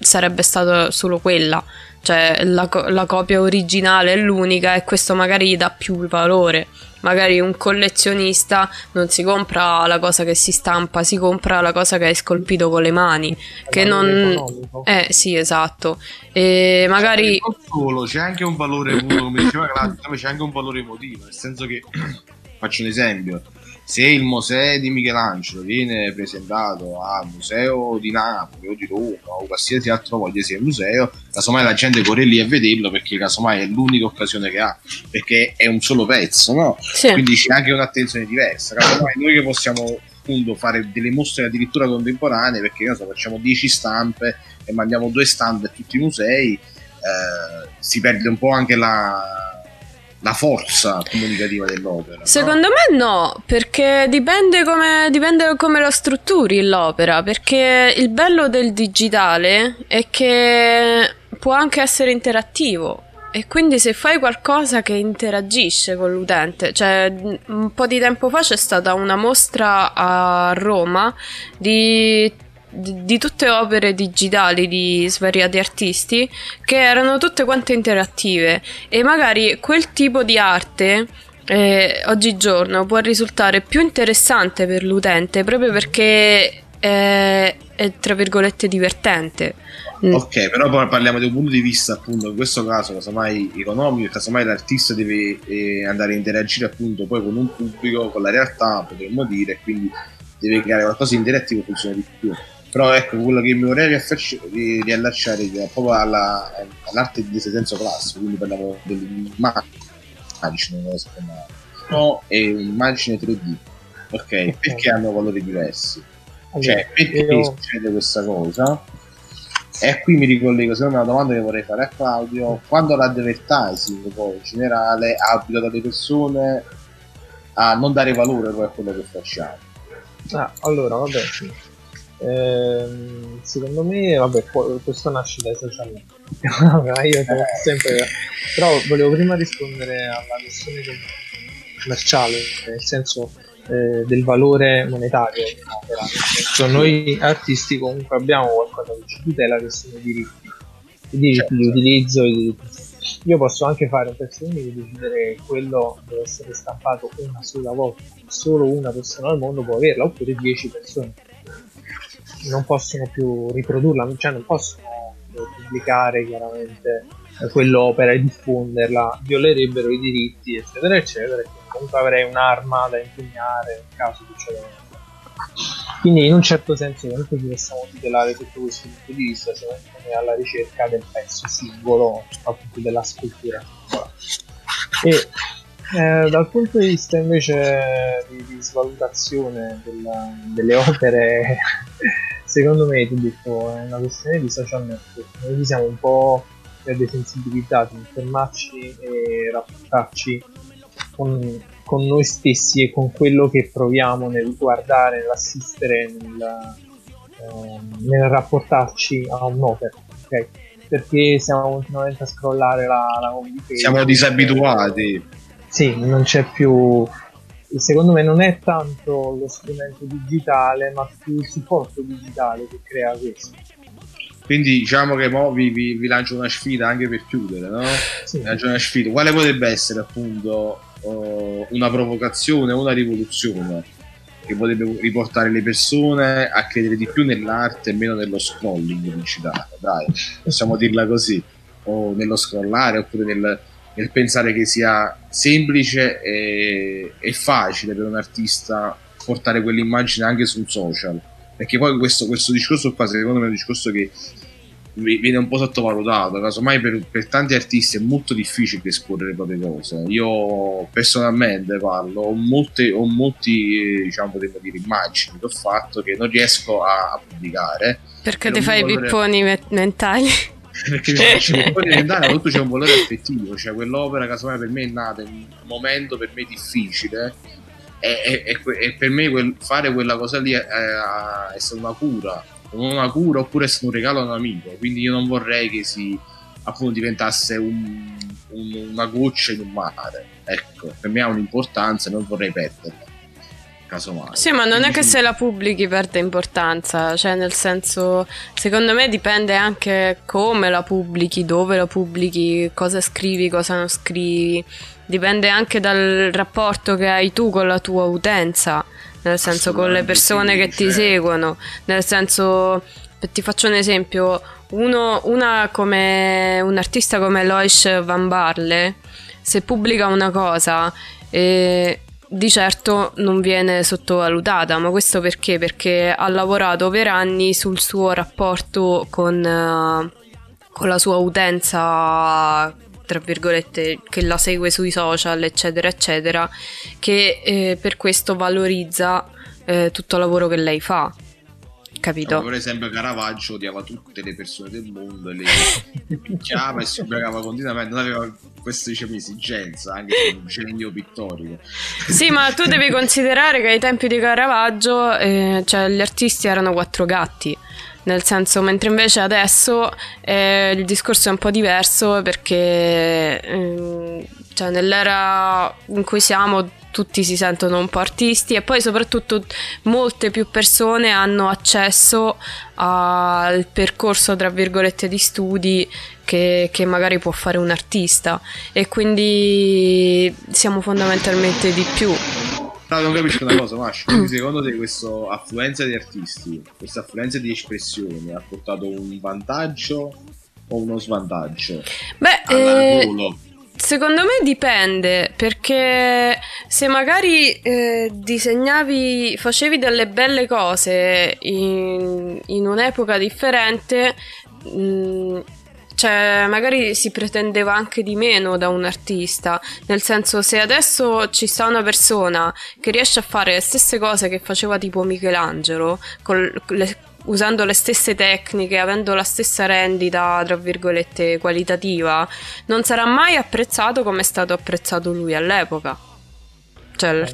sarebbe stata solo quella. Cioè la, la copia originale è l'unica e questo magari gli dà più valore magari un collezionista non si compra la cosa che si stampa, si compra la cosa che hai scolpito con le mani. È che non. Economico. Eh sì, esatto. E magari. Non solo, c'è anche un valore, come diceva Claudio, c'è anche un valore emotivo, nel senso che (clears throat) faccio un esempio se il museo di Michelangelo viene presentato al museo di Napoli o di Roma o qualsiasi altro voglia sia il museo, casomai la gente corre lì a vederlo perché casomai è l'unica occasione che ha, perché è un solo pezzo, no? Sì. Quindi c'è anche un'attenzione diversa. Casomai noi che possiamo appunto fare delle mostre addirittura contemporanee, perché noi so, facciamo 10 stampe e mandiamo due stampe a tutti i musei, eh, si perde un po' anche la la forza comunicativa dell'opera. Secondo no? me no, perché dipende come, dipende come la strutturi l'opera, perché il bello del digitale è che può anche essere interattivo. E quindi se fai qualcosa che interagisce con l'utente, cioè un po' di tempo fa c'è stata una mostra a Roma di di, di, tutte opere digitali di svariati artisti che erano tutte quante interattive e magari quel tipo di arte eh, oggigiorno può risultare più interessante per l'utente proprio perché è, è tra virgolette divertente. Mm. Ok, però poi parliamo di un punto di vista appunto in questo caso casomai economico, casomai l'artista deve eh, andare a interagire appunto poi con un pubblico, con la realtà, potremmo dire, quindi deve creare qualcosa di interattivo che funziona di più. Però ecco, quello che mi vorrei riallacciare è proprio alla, all'arte di senso classico, quindi parliamo dell'immagine, non so no, è un'immagine 3D. Ok, perché hanno valori diversi? Cioè, perché io... succede questa cosa? E qui mi ricollego, secondo me, una domanda che vorrei fare a Claudio. Quando l'advertising poi in generale abita le persone a non dare valore poi a quello che facciamo? Ah, allora, vabbè. Ehm, secondo me, vabbè, questo nasce dai social media. (laughs) io sempre. Però volevo prima rispondere alla questione commerciale, nel senso eh, del valore monetario dell'opera. Cioè, noi artisti comunque abbiamo qualcosa che ci tutela che sono i diritti. I diritti certo. di utilizzo, i diritti io posso anche fare un pezzo unico e decidere che quello deve essere stampato una sola volta, solo una persona al mondo può averla, oppure 10 persone non possono più riprodurla, cioè non possono pubblicare chiaramente quell'opera e diffonderla, violerebbero i diritti, eccetera, eccetera. E comunque avrei un'arma da impugnare in caso ciò. Quindi in un certo senso comunque ci possiamo tutelare sotto questo punto di vista, secondo me alla ricerca del pezzo singolo, appunto della scultura. E eh, dal punto di vista invece di, di svalutazione della, delle opere secondo me ti ho detto è una questione di social network. Noi siamo un po' desensibilizzati nel fermarci e rapportarci con, con, noi stessi e con quello che proviamo nel guardare, nell'assistere, nel, eh, nel rapportarci a un'opera ok? perché siamo continuamente a scrollare la, la siamo disabituati. Sì, non c'è più secondo me non è tanto lo strumento digitale, ma più il supporto digitale che crea questo. Quindi diciamo che mo vi, vi, vi lancio una sfida anche per chiudere, no? Sì. Lancio una sfida. Quale potrebbe essere appunto oh, una provocazione, una rivoluzione che potrebbe riportare le persone a credere di più nell'arte e meno nello scrolling digitale, dai, possiamo dirla così, o nello scrollare oppure nel, nel pensare che sia semplice e, e, facile per un artista portare quell'immagine anche su un social, perché poi questo, questo discorso qua secondo me è un discorso che viene un po' sottovalutato. Casomai per, per tanti artisti è molto difficile esporre le proprie cose. Io personalmente parlo, ho, molte, ho molti, diciamo, potremmo dire, immagini che ho fatto che non riesco a, a pubblicare. Perché ti fai i pipponi me- mentali? Perché (laughs) mi faccio i pipponi mentali, soprattutto c'è un valore affettivo, cioè quell'opera casomai per me è nata in un momento per me difficile. E, e, e per me quel, fare quella cosa lì è, è, è una cura una cura oppure essere un regalo a un amico. Quindi io non vorrei che si appunto diventasse un, un, una goccia in un mare. Ecco, per me ha un'importanza e non vorrei perderla. Casomai. Sì, ma non è che se la pubblichi perde importanza, cioè nel senso, secondo me dipende anche come la pubblichi, dove la pubblichi, cosa scrivi, cosa non scrivi, dipende anche dal rapporto che hai tu con la tua utenza nel senso con le persone che ti seguono, nel senso ti faccio un esempio, uno, una come un artista come Loish Van Barle, se pubblica una cosa eh, di certo non viene sottovalutata, ma questo perché? Perché ha lavorato per anni sul suo rapporto con, uh, con la sua utenza tra virgolette, che la segue sui social, eccetera, eccetera, che eh, per questo valorizza eh, tutto il lavoro che lei fa. Capito? per esempio Caravaggio odiava tutte le persone del mondo e le picchiava e si ubriacava continuamente, non aveva questa diciamo, esigenza anche se un genio pittorico. Sì, ma tu devi considerare che ai tempi di Caravaggio eh, cioè, gli artisti erano quattro gatti nel senso mentre invece adesso eh, il discorso è un po' diverso perché eh, cioè, nell'era in cui siamo tutti si sentono un po' artisti e poi soprattutto molte più persone hanno accesso al percorso tra virgolette di studi che, che, magari può fare un artista. E quindi siamo fondamentalmente di più No, non capisco una cosa, Mascio. Quindi secondo te questa affluenza di artisti, questa affluenza di espressioni ha portato un vantaggio o uno svantaggio? Beh, eh, secondo me dipende, perché se magari eh, disegnavi, facevi delle belle cose in, in un'epoca differente... Mh, mm, cioè magari si pretendeva anche di meno da un artista, nel senso se adesso ci sta una persona che riesce a fare le stesse cose che faceva tipo Michelangelo, le, usando le stesse tecniche, avendo la stessa rendita, tra virgolette, qualitativa, non sarà mai apprezzato come è stato apprezzato lui all'epoca. Cioè.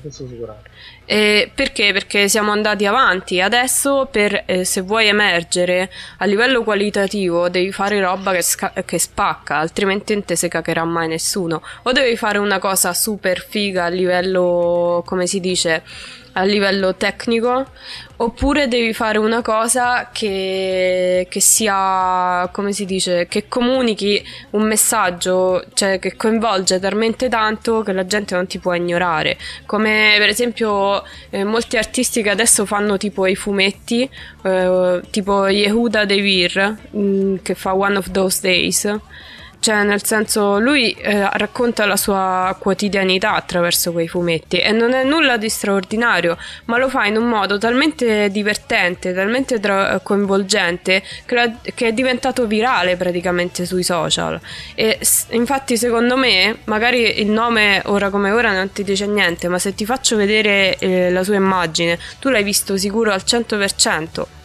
Eh, perché? Perché siamo andati avanti. Adesso, per, eh, se vuoi emergere a livello qualitativo, devi fare roba che, sca- che spacca, altrimenti non te se caccherà mai nessuno. O devi fare una cosa super figa a livello, come si dice, a livello tecnico oppure devi fare una cosa che, che, sia come si dice che comunichi un messaggio cioè che coinvolge talmente tanto che la gente non ti può ignorare. Come per esempio eh, molti artisti che adesso fanno tipo i fumetti eh, tipo Yehuda Devir mh, mm, che fa One of Those Days cioè, nel senso, lui eh, racconta la sua quotidianità attraverso quei fumetti e non è nulla di straordinario, ma lo fa in un modo talmente divertente, talmente tra- coinvolgente che, la- che, è diventato virale praticamente sui social. E s- infatti, secondo me, magari il nome ora come ora non ti dice niente, ma se ti faccio vedere eh, la sua immagine, tu l'hai visto sicuro al 100%.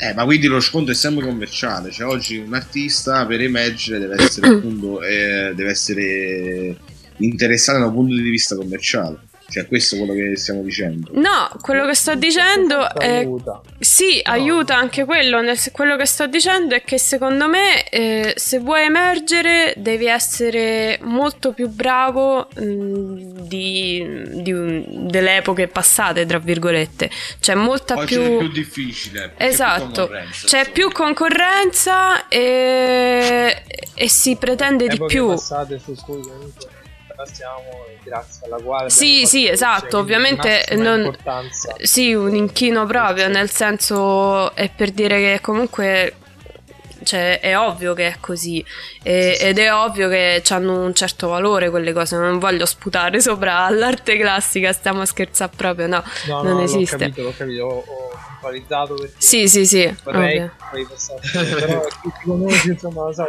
Eh, ma quindi lo sconto è sempre commerciale, cioè oggi un artista per emergere deve essere (clears throat) appunto eh, deve essere interessato da un punto di vista commerciale. Cioè, questo è quello che stiamo dicendo. No, quello che sto dicendo è. Aiuta. Sì, no. aiuta anche quello. Nel... quello che sto dicendo è che secondo me, eh, se vuoi emergere, devi essere molto più bravo mh, di, di un... delle epoche passate, tra virgolette. C'è molta Oggi più. è più difficile. Esatto. C'è, c'è più concorrenza e, e si pretende epoche di più. Passate su, passiamo grazie alla quale sì sì esatto ovviamente non sì un inchino proprio nel senso è per dire che comunque cioè, è ovvio che è così e, ed è ovvio che hanno un certo valore quelle cose. Non voglio sputare sopra (laughs) all'arte classica, stiamo a scherzare proprio, no, no non no, esiste. L'ho capito, l'ho capito, ho, ho puntualizzato perché sì, sì, sì. Vorrei, poi (laughs) però chi ti conosci, insomma, lo so.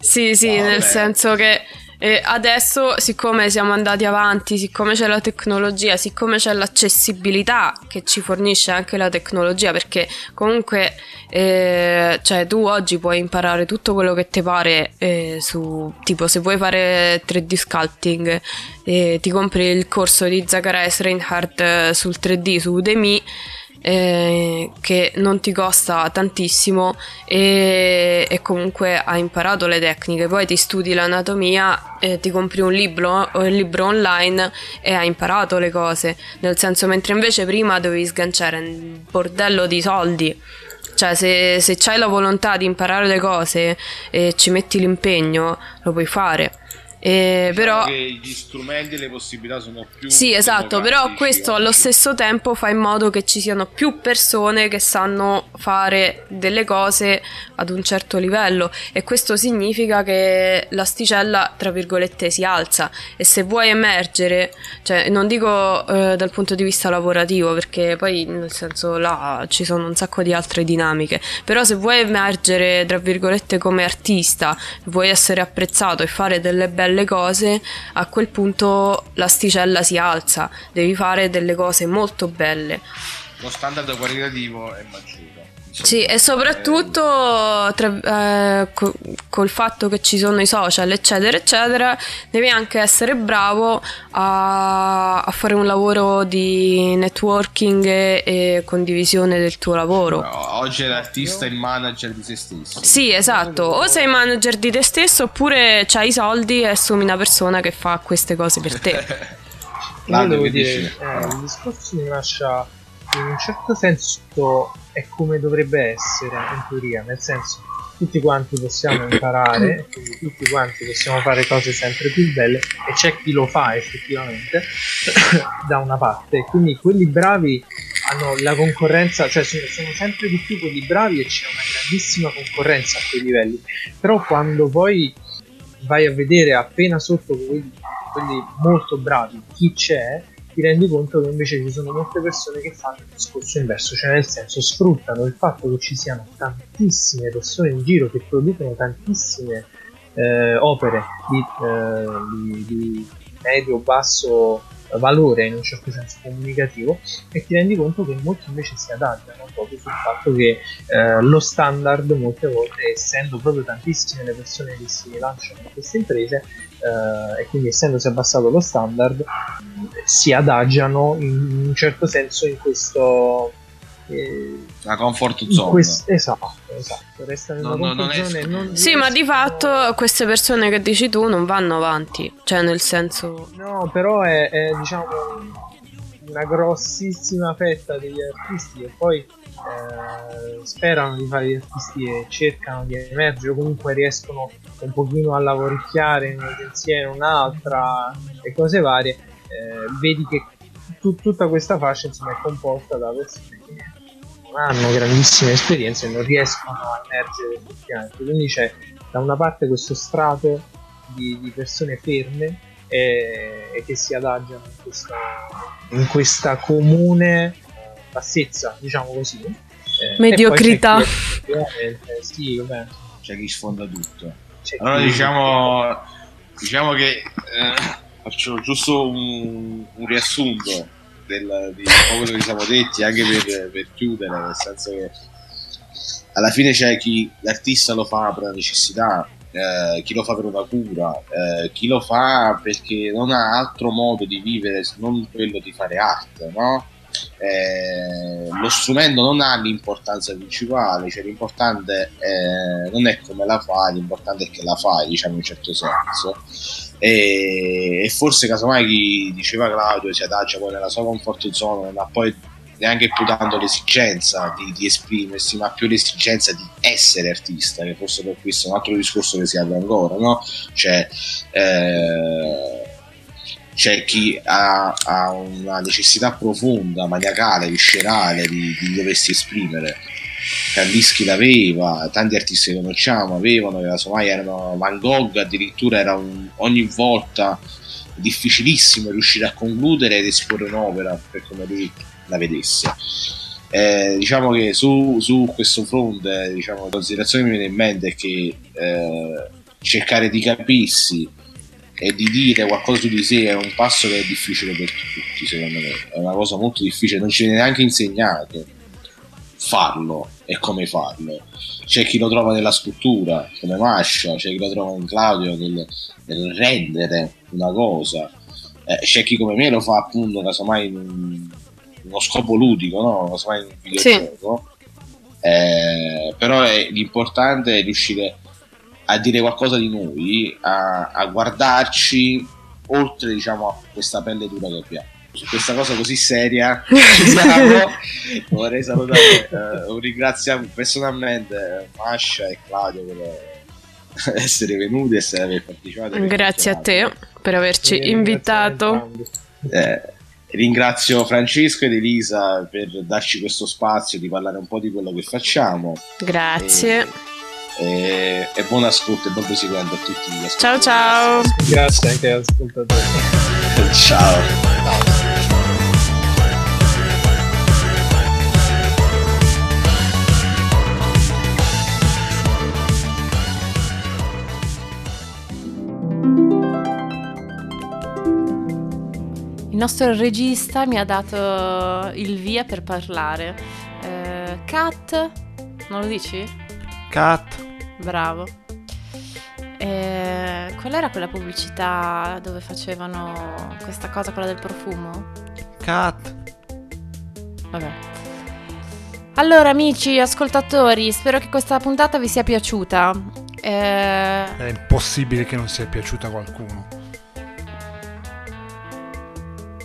Sì, sì, no, nel beh. senso che e adesso, siccome siamo andati avanti, siccome c'è la tecnologia, siccome c'è l'accessibilità che ci fornisce anche la tecnologia, perché comunque eh, cioè, tu oggi puoi imparare tutto quello che ti pare eh, su tipo se vuoi fare 3D sculpting eh, ti compri il corso di Zacharias Reinhardt eh, sul 3D su Udemy eh, che non ti costa tantissimo e, e, comunque hai imparato le tecniche, poi ti studi l'anatomia, eh, ti compri un libro, un libro online e hai imparato le cose, nel senso mentre invece prima dovevi sganciare un bordello di soldi. Cioè, se, se hai la volontà di imparare le cose e ci metti l'impegno, lo puoi fare. Eh, diciamo però gli strumenti e le possibilità sono più sì esatto però questo allo stesso tempo fa in modo che ci siano più persone che sanno fare delle cose ad un certo livello e questo significa che l'asticella tra virgolette si alza. E se vuoi emergere cioè non dico eh, dal punto di vista lavorativo perché poi nel senso là ci sono un sacco di altre dinamiche però se vuoi emergere tra virgolette come artista vuoi essere apprezzato e fare delle belle belle cose, a quel punto l'asticella si alza, devi fare delle cose molto belle. Lo standard qualitativo è maggiore. Sì, e soprattutto tra, eh, co- col fatto che ci sono i social, eccetera, eccetera, devi anche essere bravo a, a fare un lavoro di networking e, e, condivisione del tuo lavoro. No, oggi l'artista è il manager di se stesso. Sì, esatto. O sei manager di te stesso oppure c'hai i soldi e assumi una persona che fa queste cose per te. (laughs) Io devo dire, eh, il discorso mi lascia in un certo senso è come dovrebbe essere in teoria, nel senso tutti quanti possiamo imparare, quindi (coughs) tutti quanti possiamo fare cose sempre più belle e c'è chi lo fa effettivamente (coughs) da una parte, quindi quelli bravi hanno la concorrenza, cioè sono, sono sempre di più quelli bravi e c'è una grandissima concorrenza a quei livelli, però quando poi vai a vedere appena sotto quelli, quelli molto bravi chi c'è, ti rendi conto che invece ci sono molte persone che fanno il discorso inverso, cioè nel senso sfruttano il fatto che ci siano tantissime persone in giro che producono tantissime eh, opere di, eh, di, di medio-basso valore in un certo senso comunicativo e ti rendi conto che molti invece si adattano proprio sul fatto che eh, lo standard molte volte essendo proprio tantissime le persone che si lanciano in queste imprese eh, e quindi essendosi abbassato lo standard si adagiano in un certo senso in questo la comfort zone. quest- esatto, esatto restano no, in una no, zone non sì ma di fatto queste persone che dici tu non vanno avanti cioè nel senso no però è, è diciamo una grossissima fetta degli artisti e poi eh, sperano di fare gli artisti e cercano di emergere o comunque riescono un pochino a lavoricchiare in un'agenzia in un'altra e cose varie. Eh, vedi che t- tutta questa fascia insomma, è composta da persone che non hanno grandissime esperienze e non riescono a emergere effettivamente quindi c'è da una parte questo strato di, di persone ferme e, e, che si adagiano in questa, in questa comune bassezza, diciamo così. Eh, Mediocrità. C'è chi, sì, vabbè. C'è chi sfonda tutto. C'è allora chi... diciamo, diciamo che eh, faccio giusto un, un riassunto del, di quello che siamo detti anche per, per chiudere, nel senso che alla fine c'è chi l'artista lo fa per la necessità, eh, chi lo fa per una cura, eh, chi lo fa perché non ha altro modo di vivere se non quello di fare arte, no? Eh, lo strumento non ha l'importanza principale, cioè l'importante eh, non è come la fai, l'importante è che la fai, diciamo in un certo senso. E, e forse casomai chi diceva Claudio si adagia poi nella sua comfort zone, ha poi neanche più tanto l'esigenza di, di, esprimersi, ma più l'esigenza di essere artista, che forse per questo è un altro discorso che si apre ancora, no? Cioè, eh, c'è chi ha, ha una necessità profonda, maniacale, viscerale di, di doversi esprimere. Kandinsky l'aveva, tanti artisti che conosciamo avevano, casomai erano Van Gogh, addirittura era un, ogni volta difficilissimo riuscire a concludere ed esporre un'opera per come lui la vedesse. Eh, diciamo che su, su questo fronte, diciamo, la considerazione che mi viene in mente è che eh, cercare di capirsi e di dire qualcosa su di sé è un passo che è difficile per tutti, secondo me. È una cosa molto difficile, non ci viene neanche insegnato farlo e come farlo. C'è chi lo trova nella scultura, come Mascia, c'è chi lo trova in Claudio nel, nel rendere una cosa. Eh, c'è chi come me lo fa appunto, casomai in un, uno scopo ludico, no? casomai in un videogioco. Sì. Eh, però è, l'importante è riuscire a dire qualcosa di noi, a, a guardarci oltre diciamo a questa pelle dura che abbiamo. Su questa cosa così seria (laughs) vorrei salutare un ringraziamento personalmente Mascia e Claudio per essere venuti e essere aver partecipato. Grazie a te per averci e invitato. eh, ringrazio Francesco ed Elisa per darci questo spazio di parlare un po' di quello che facciamo. Grazie. E e, e buon ascolto e buon proseguimento a tutti gli ciao ciao grazie anche agli ascoltatori ciao, (laughs) ciao. Il nostro regista mi ha dato il via per parlare. Eh, Cat, non lo dici? Cat. Bravo. E qual era quella pubblicità dove facevano questa cosa, quella del profumo? Cat. Vabbè. Allora, amici, ascoltatori, spero che questa puntata vi sia piaciuta. Eh... È impossibile che non sia piaciuta a qualcuno.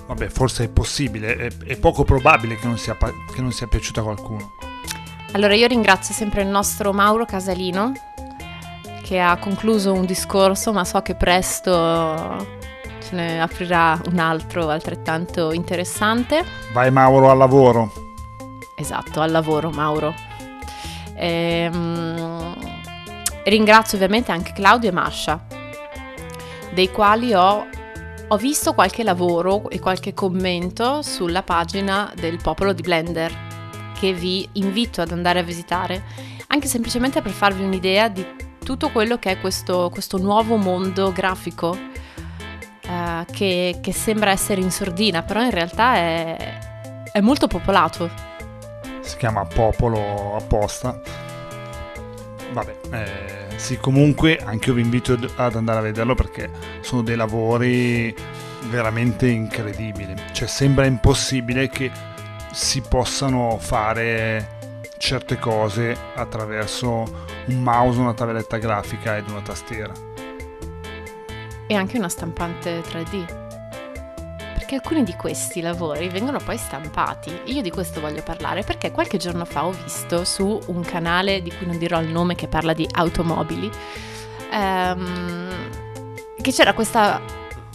Vabbè, forse è possibile, è, è poco probabile che non, sia, che non sia piaciuta a qualcuno. Allora io ringrazio sempre il nostro Mauro Casalino che ha concluso un discorso, ma so che presto ce ne aprirà un altro altrettanto interessante. Vai Mauro al lavoro. Esatto, al lavoro Mauro. Ehm, ringrazio ovviamente anche Claudio e Mascia, dei quali ho, ho visto qualche lavoro e qualche commento sulla pagina del Popolo di Blender che vi invito ad andare a visitare, anche semplicemente per farvi un'idea di tutto quello che è questo, questo nuovo mondo grafico uh, che, che, sembra essere in sordina, però in realtà è, è molto popolato. Si chiama Popolo apposta. Vabbè, eh, sì, comunque anche io vi invito ad andare a vederlo perché sono dei lavori veramente incredibili. Cioè sembra impossibile che si possano fare certe cose attraverso un mouse, una tavoletta grafica ed una tastiera. E anche una stampante 3D. Perché alcuni di questi lavori vengono poi stampati. Io di questo voglio parlare perché qualche giorno fa ho visto su un canale di cui non dirò il nome che parla di automobili ehm, che c'era questa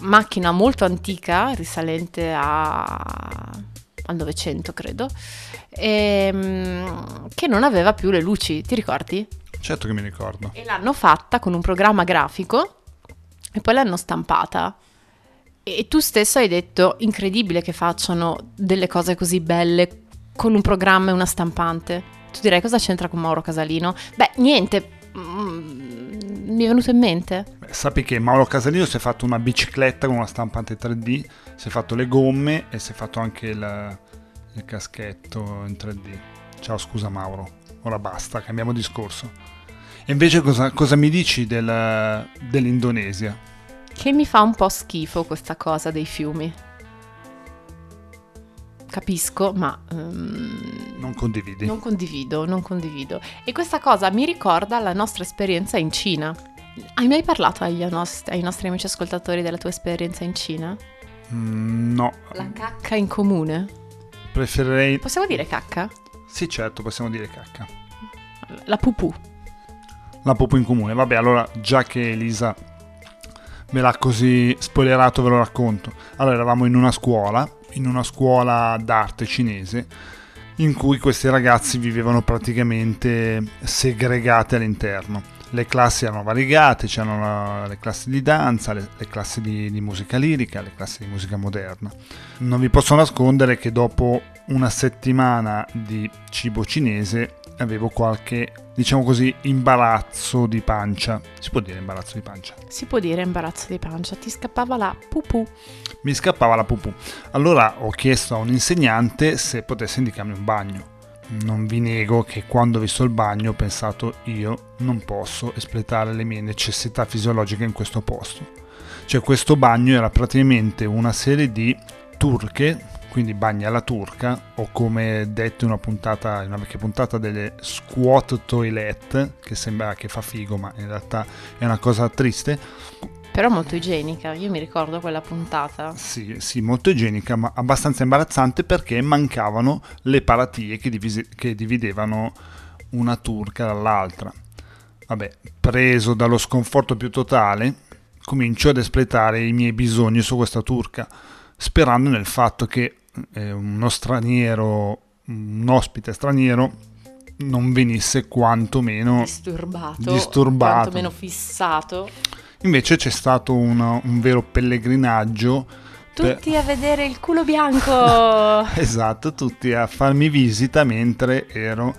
macchina molto antica risalente a al Novecento credo, ehm, che non aveva più le luci, ti ricordi? Certo che mi ricordo. E l'hanno fatta con un programma grafico e poi l'hanno stampata. E tu stesso hai detto, incredibile che facciano delle cose così belle con un programma e una stampante. Tu direi cosa c'entra con Mauro Casalino? Beh, niente, mm, mi è venuto in mente. Beh, sappi che Mauro Casalino si è fatto una bicicletta con una stampante 3D, si è fatto le gomme e si è fatto anche il, il caschetto in 3D. Ciao, scusa Mauro, ora basta, cambiamo discorso. E invece cosa, cosa mi dici del, dell'Indonesia? Che mi fa un po' schifo questa cosa dei fiumi. Capisco, ma... Um, non condividi. Non condivido, non condivido. E questa cosa mi ricorda la nostra esperienza in Cina. Hai mai parlato agli, ai nostri amici ascoltatori della tua esperienza in Cina? Mm, no. La cacca in comune? Preferirei... Possiamo dire cacca? Sì, certo, possiamo dire cacca. La pupù. La pupù in comune. Vabbè, allora, già che Elisa ve l'ha così spoilerato, ve lo racconto. Allora, eravamo in una scuola, in una scuola d'arte cinese, in cui questi ragazzi vivevano praticamente segregati all'interno. Le classi erano variegate, c'erano le classi di danza, le, le classi di, di musica lirica, le classi di musica moderna. Non vi posso nascondere che dopo una settimana di cibo cinese avevo qualche, diciamo così, imbarazzo di pancia. Si può dire imbarazzo di pancia? Si può dire imbarazzo di pancia, ti scappava la pupù. Mi scappava la pupù. Allora ho chiesto a un insegnante se potesse indicarmi un bagno. Non vi nego che quando ho visto il bagno ho pensato io non posso espletare le mie necessità fisiologiche in questo posto. Cioè questo bagno era praticamente una serie di turche quindi bagni alla turca o come detto in una puntata, in una vecchia puntata delle squat toilet che sembra che fa figo ma in realtà è una cosa triste però molto igienica, io mi ricordo quella puntata. Sì, sì, molto igienica, ma abbastanza imbarazzante perché mancavano le paratie che, divise, che dividevano una turca dall'altra. Vabbè, preso dallo sconforto più totale, comincio ad espletare i miei bisogni su questa turca, sperando nel fatto che eh, uno straniero, un ospite straniero, non venisse quantomeno disturbato, disturbato. quantomeno fissato. Invece c'è stato una, un vero pellegrinaggio. Tutti per... a vedere il culo bianco! (laughs) esatto, tutti a farmi visita mentre ero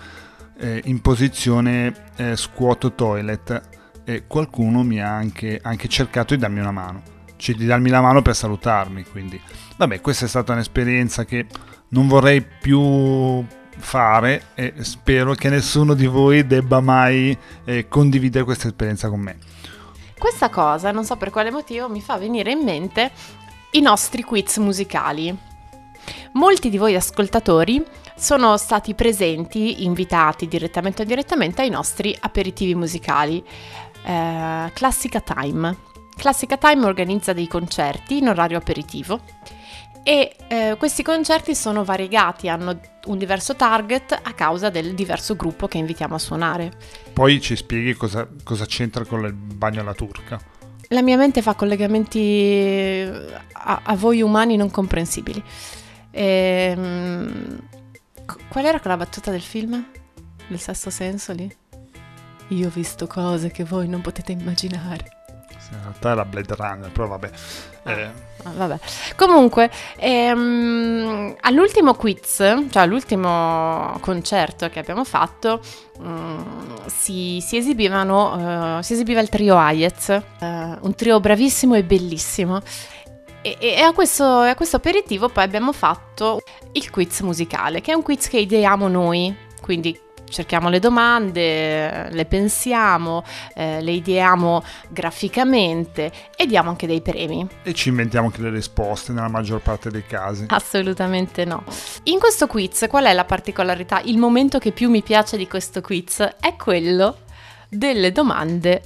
eh, in posizione eh, squat toilet e qualcuno mi ha anche, anche cercato di darmi una mano, cioè di darmi la mano per salutarmi, quindi Vabbè, questa è stata un'esperienza che non vorrei più fare e spero che nessuno di voi debba mai eh, condividere questa esperienza con me. Questa cosa, non so per quale motivo, mi fa venire in mente i nostri quiz musicali. Molti di voi ascoltatori sono stati presenti, invitati direttamente o indirettamente ai nostri aperitivi musicali. Eh, Classica Time. Classica Time organizza dei concerti in orario aperitivo e eh, questi concerti sono variegati, hanno un diverso target a causa del diverso gruppo che invitiamo a suonare. Poi ci spieghi cosa, cosa c'entra con il bagno alla turca. La mia mente fa collegamenti a, a voi umani non comprensibili. E, um, qual era quella battuta del film? Del sesto senso lì? Io ho visto cose che voi non potete immaginare in realtà era Blade Runner, però vabbè. Eh. Ah, vabbè. Comunque, ehm, all'ultimo quiz, cioè all'ultimo concerto che abbiamo fatto, um, si, si, esibivano, uh, si esibiva il trio Hayez, uh, un trio bravissimo e bellissimo. E, e, a questo, a questo aperitivo poi abbiamo fatto il quiz musicale, che è un quiz che ideiamo noi, quindi cerchiamo le domande, le pensiamo, eh, le ideiamo graficamente e diamo anche dei premi. E ci inventiamo anche le risposte nella maggior parte dei casi. Assolutamente no. In questo quiz qual è la particolarità? Il momento che più mi piace di questo quiz è quello delle domande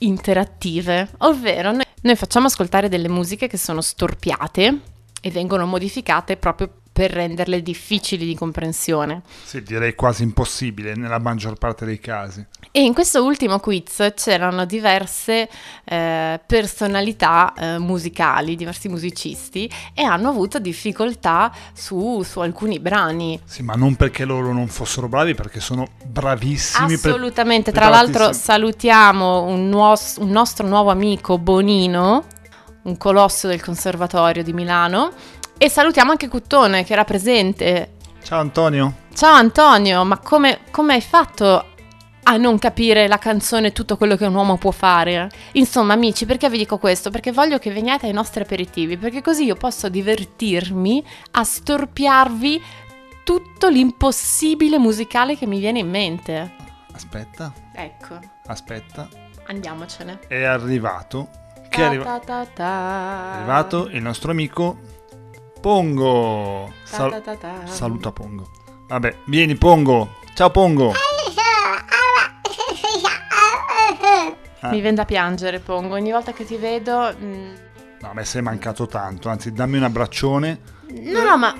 interattive, ovvero noi, noi facciamo ascoltare delle musiche che sono storpiate e vengono modificate proprio per renderle difficili di comprensione. Sì, direi quasi impossibile nella maggior parte dei casi. E in questo ultimo quiz c'erano diverse eh, personalità eh, musicali, diversi musicisti e hanno avuto difficoltà su, su, alcuni brani. Sì, ma non perché loro non fossero bravi, perché sono bravissimi. Assolutamente, per, tra l'altro salutiamo un, nuos- un nostro nuovo amico Bonino, un colosso del Conservatorio di Milano e salutiamo anche Cuttone che era presente. Ciao Antonio. Ciao Antonio, ma come, come hai fatto a non capire la canzone tutto quello che un uomo può fare. Insomma, amici, perché vi dico questo? Perché voglio che veniate ai nostri aperitivi, perché così io posso divertirmi a storpiarvi tutto l'impossibile musicale che mi viene in mente. Aspetta. Ecco. Aspetta. Andiamocene. È arrivato. Che è, arriva- è arrivato il nostro amico Pongo. Sal- saluta Pongo. Vabbè, vieni Pongo. Ciao Pongo. Ah. Mi viene da piangere Pongo, ogni volta che ti vedo... Mh... Mm. No, me sei mancato tanto, anzi dammi un abbraccione. No, no, ma...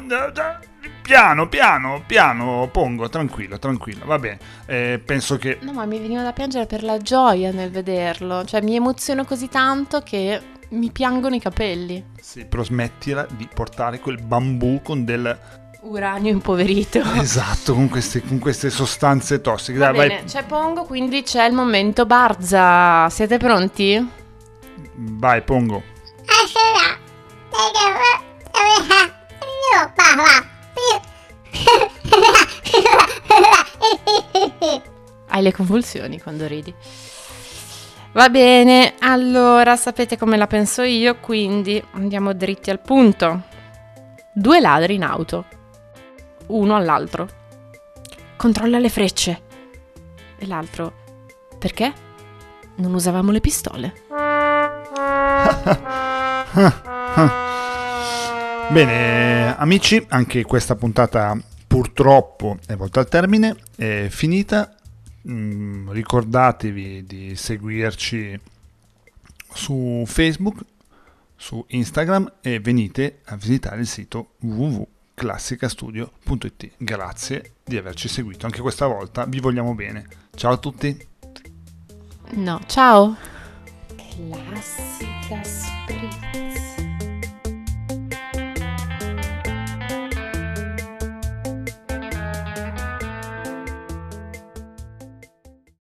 piano, piano, piano, pongo, tranquillo, tranquillo, va bene. Eh, penso che... No, ma mi veniva da piangere per la gioia nel vederlo. Cioè, mi emoziono così tanto che mi piangono i capelli. Sì, però smettila di portare quel bambù con del... Uranio impoverito. (laughs) Esatto, con queste, con queste sostanze tossiche. Va Dai, bene, vai. c'è Pongo, quindi c'è il momento Barza. Siete pronti? Vai, pongo. Hai le convulsioni quando ridi. Va bene, allora sapete come la penso io, quindi andiamo dritti al punto. Due ladri in auto, uno all'altro. Controlla le frecce. E l'altro, perché? Non usavamo le pistole. (laughs) Bene, amici, anche questa puntata purtroppo è volta al termine, è finita. Mm, ricordatevi di seguirci su Facebook, su Instagram e venite a visitare il sito www.classicastudio.it. Grazie di averci seguito anche questa volta, vi vogliamo bene. Ciao a tutti. No, ciao. Classica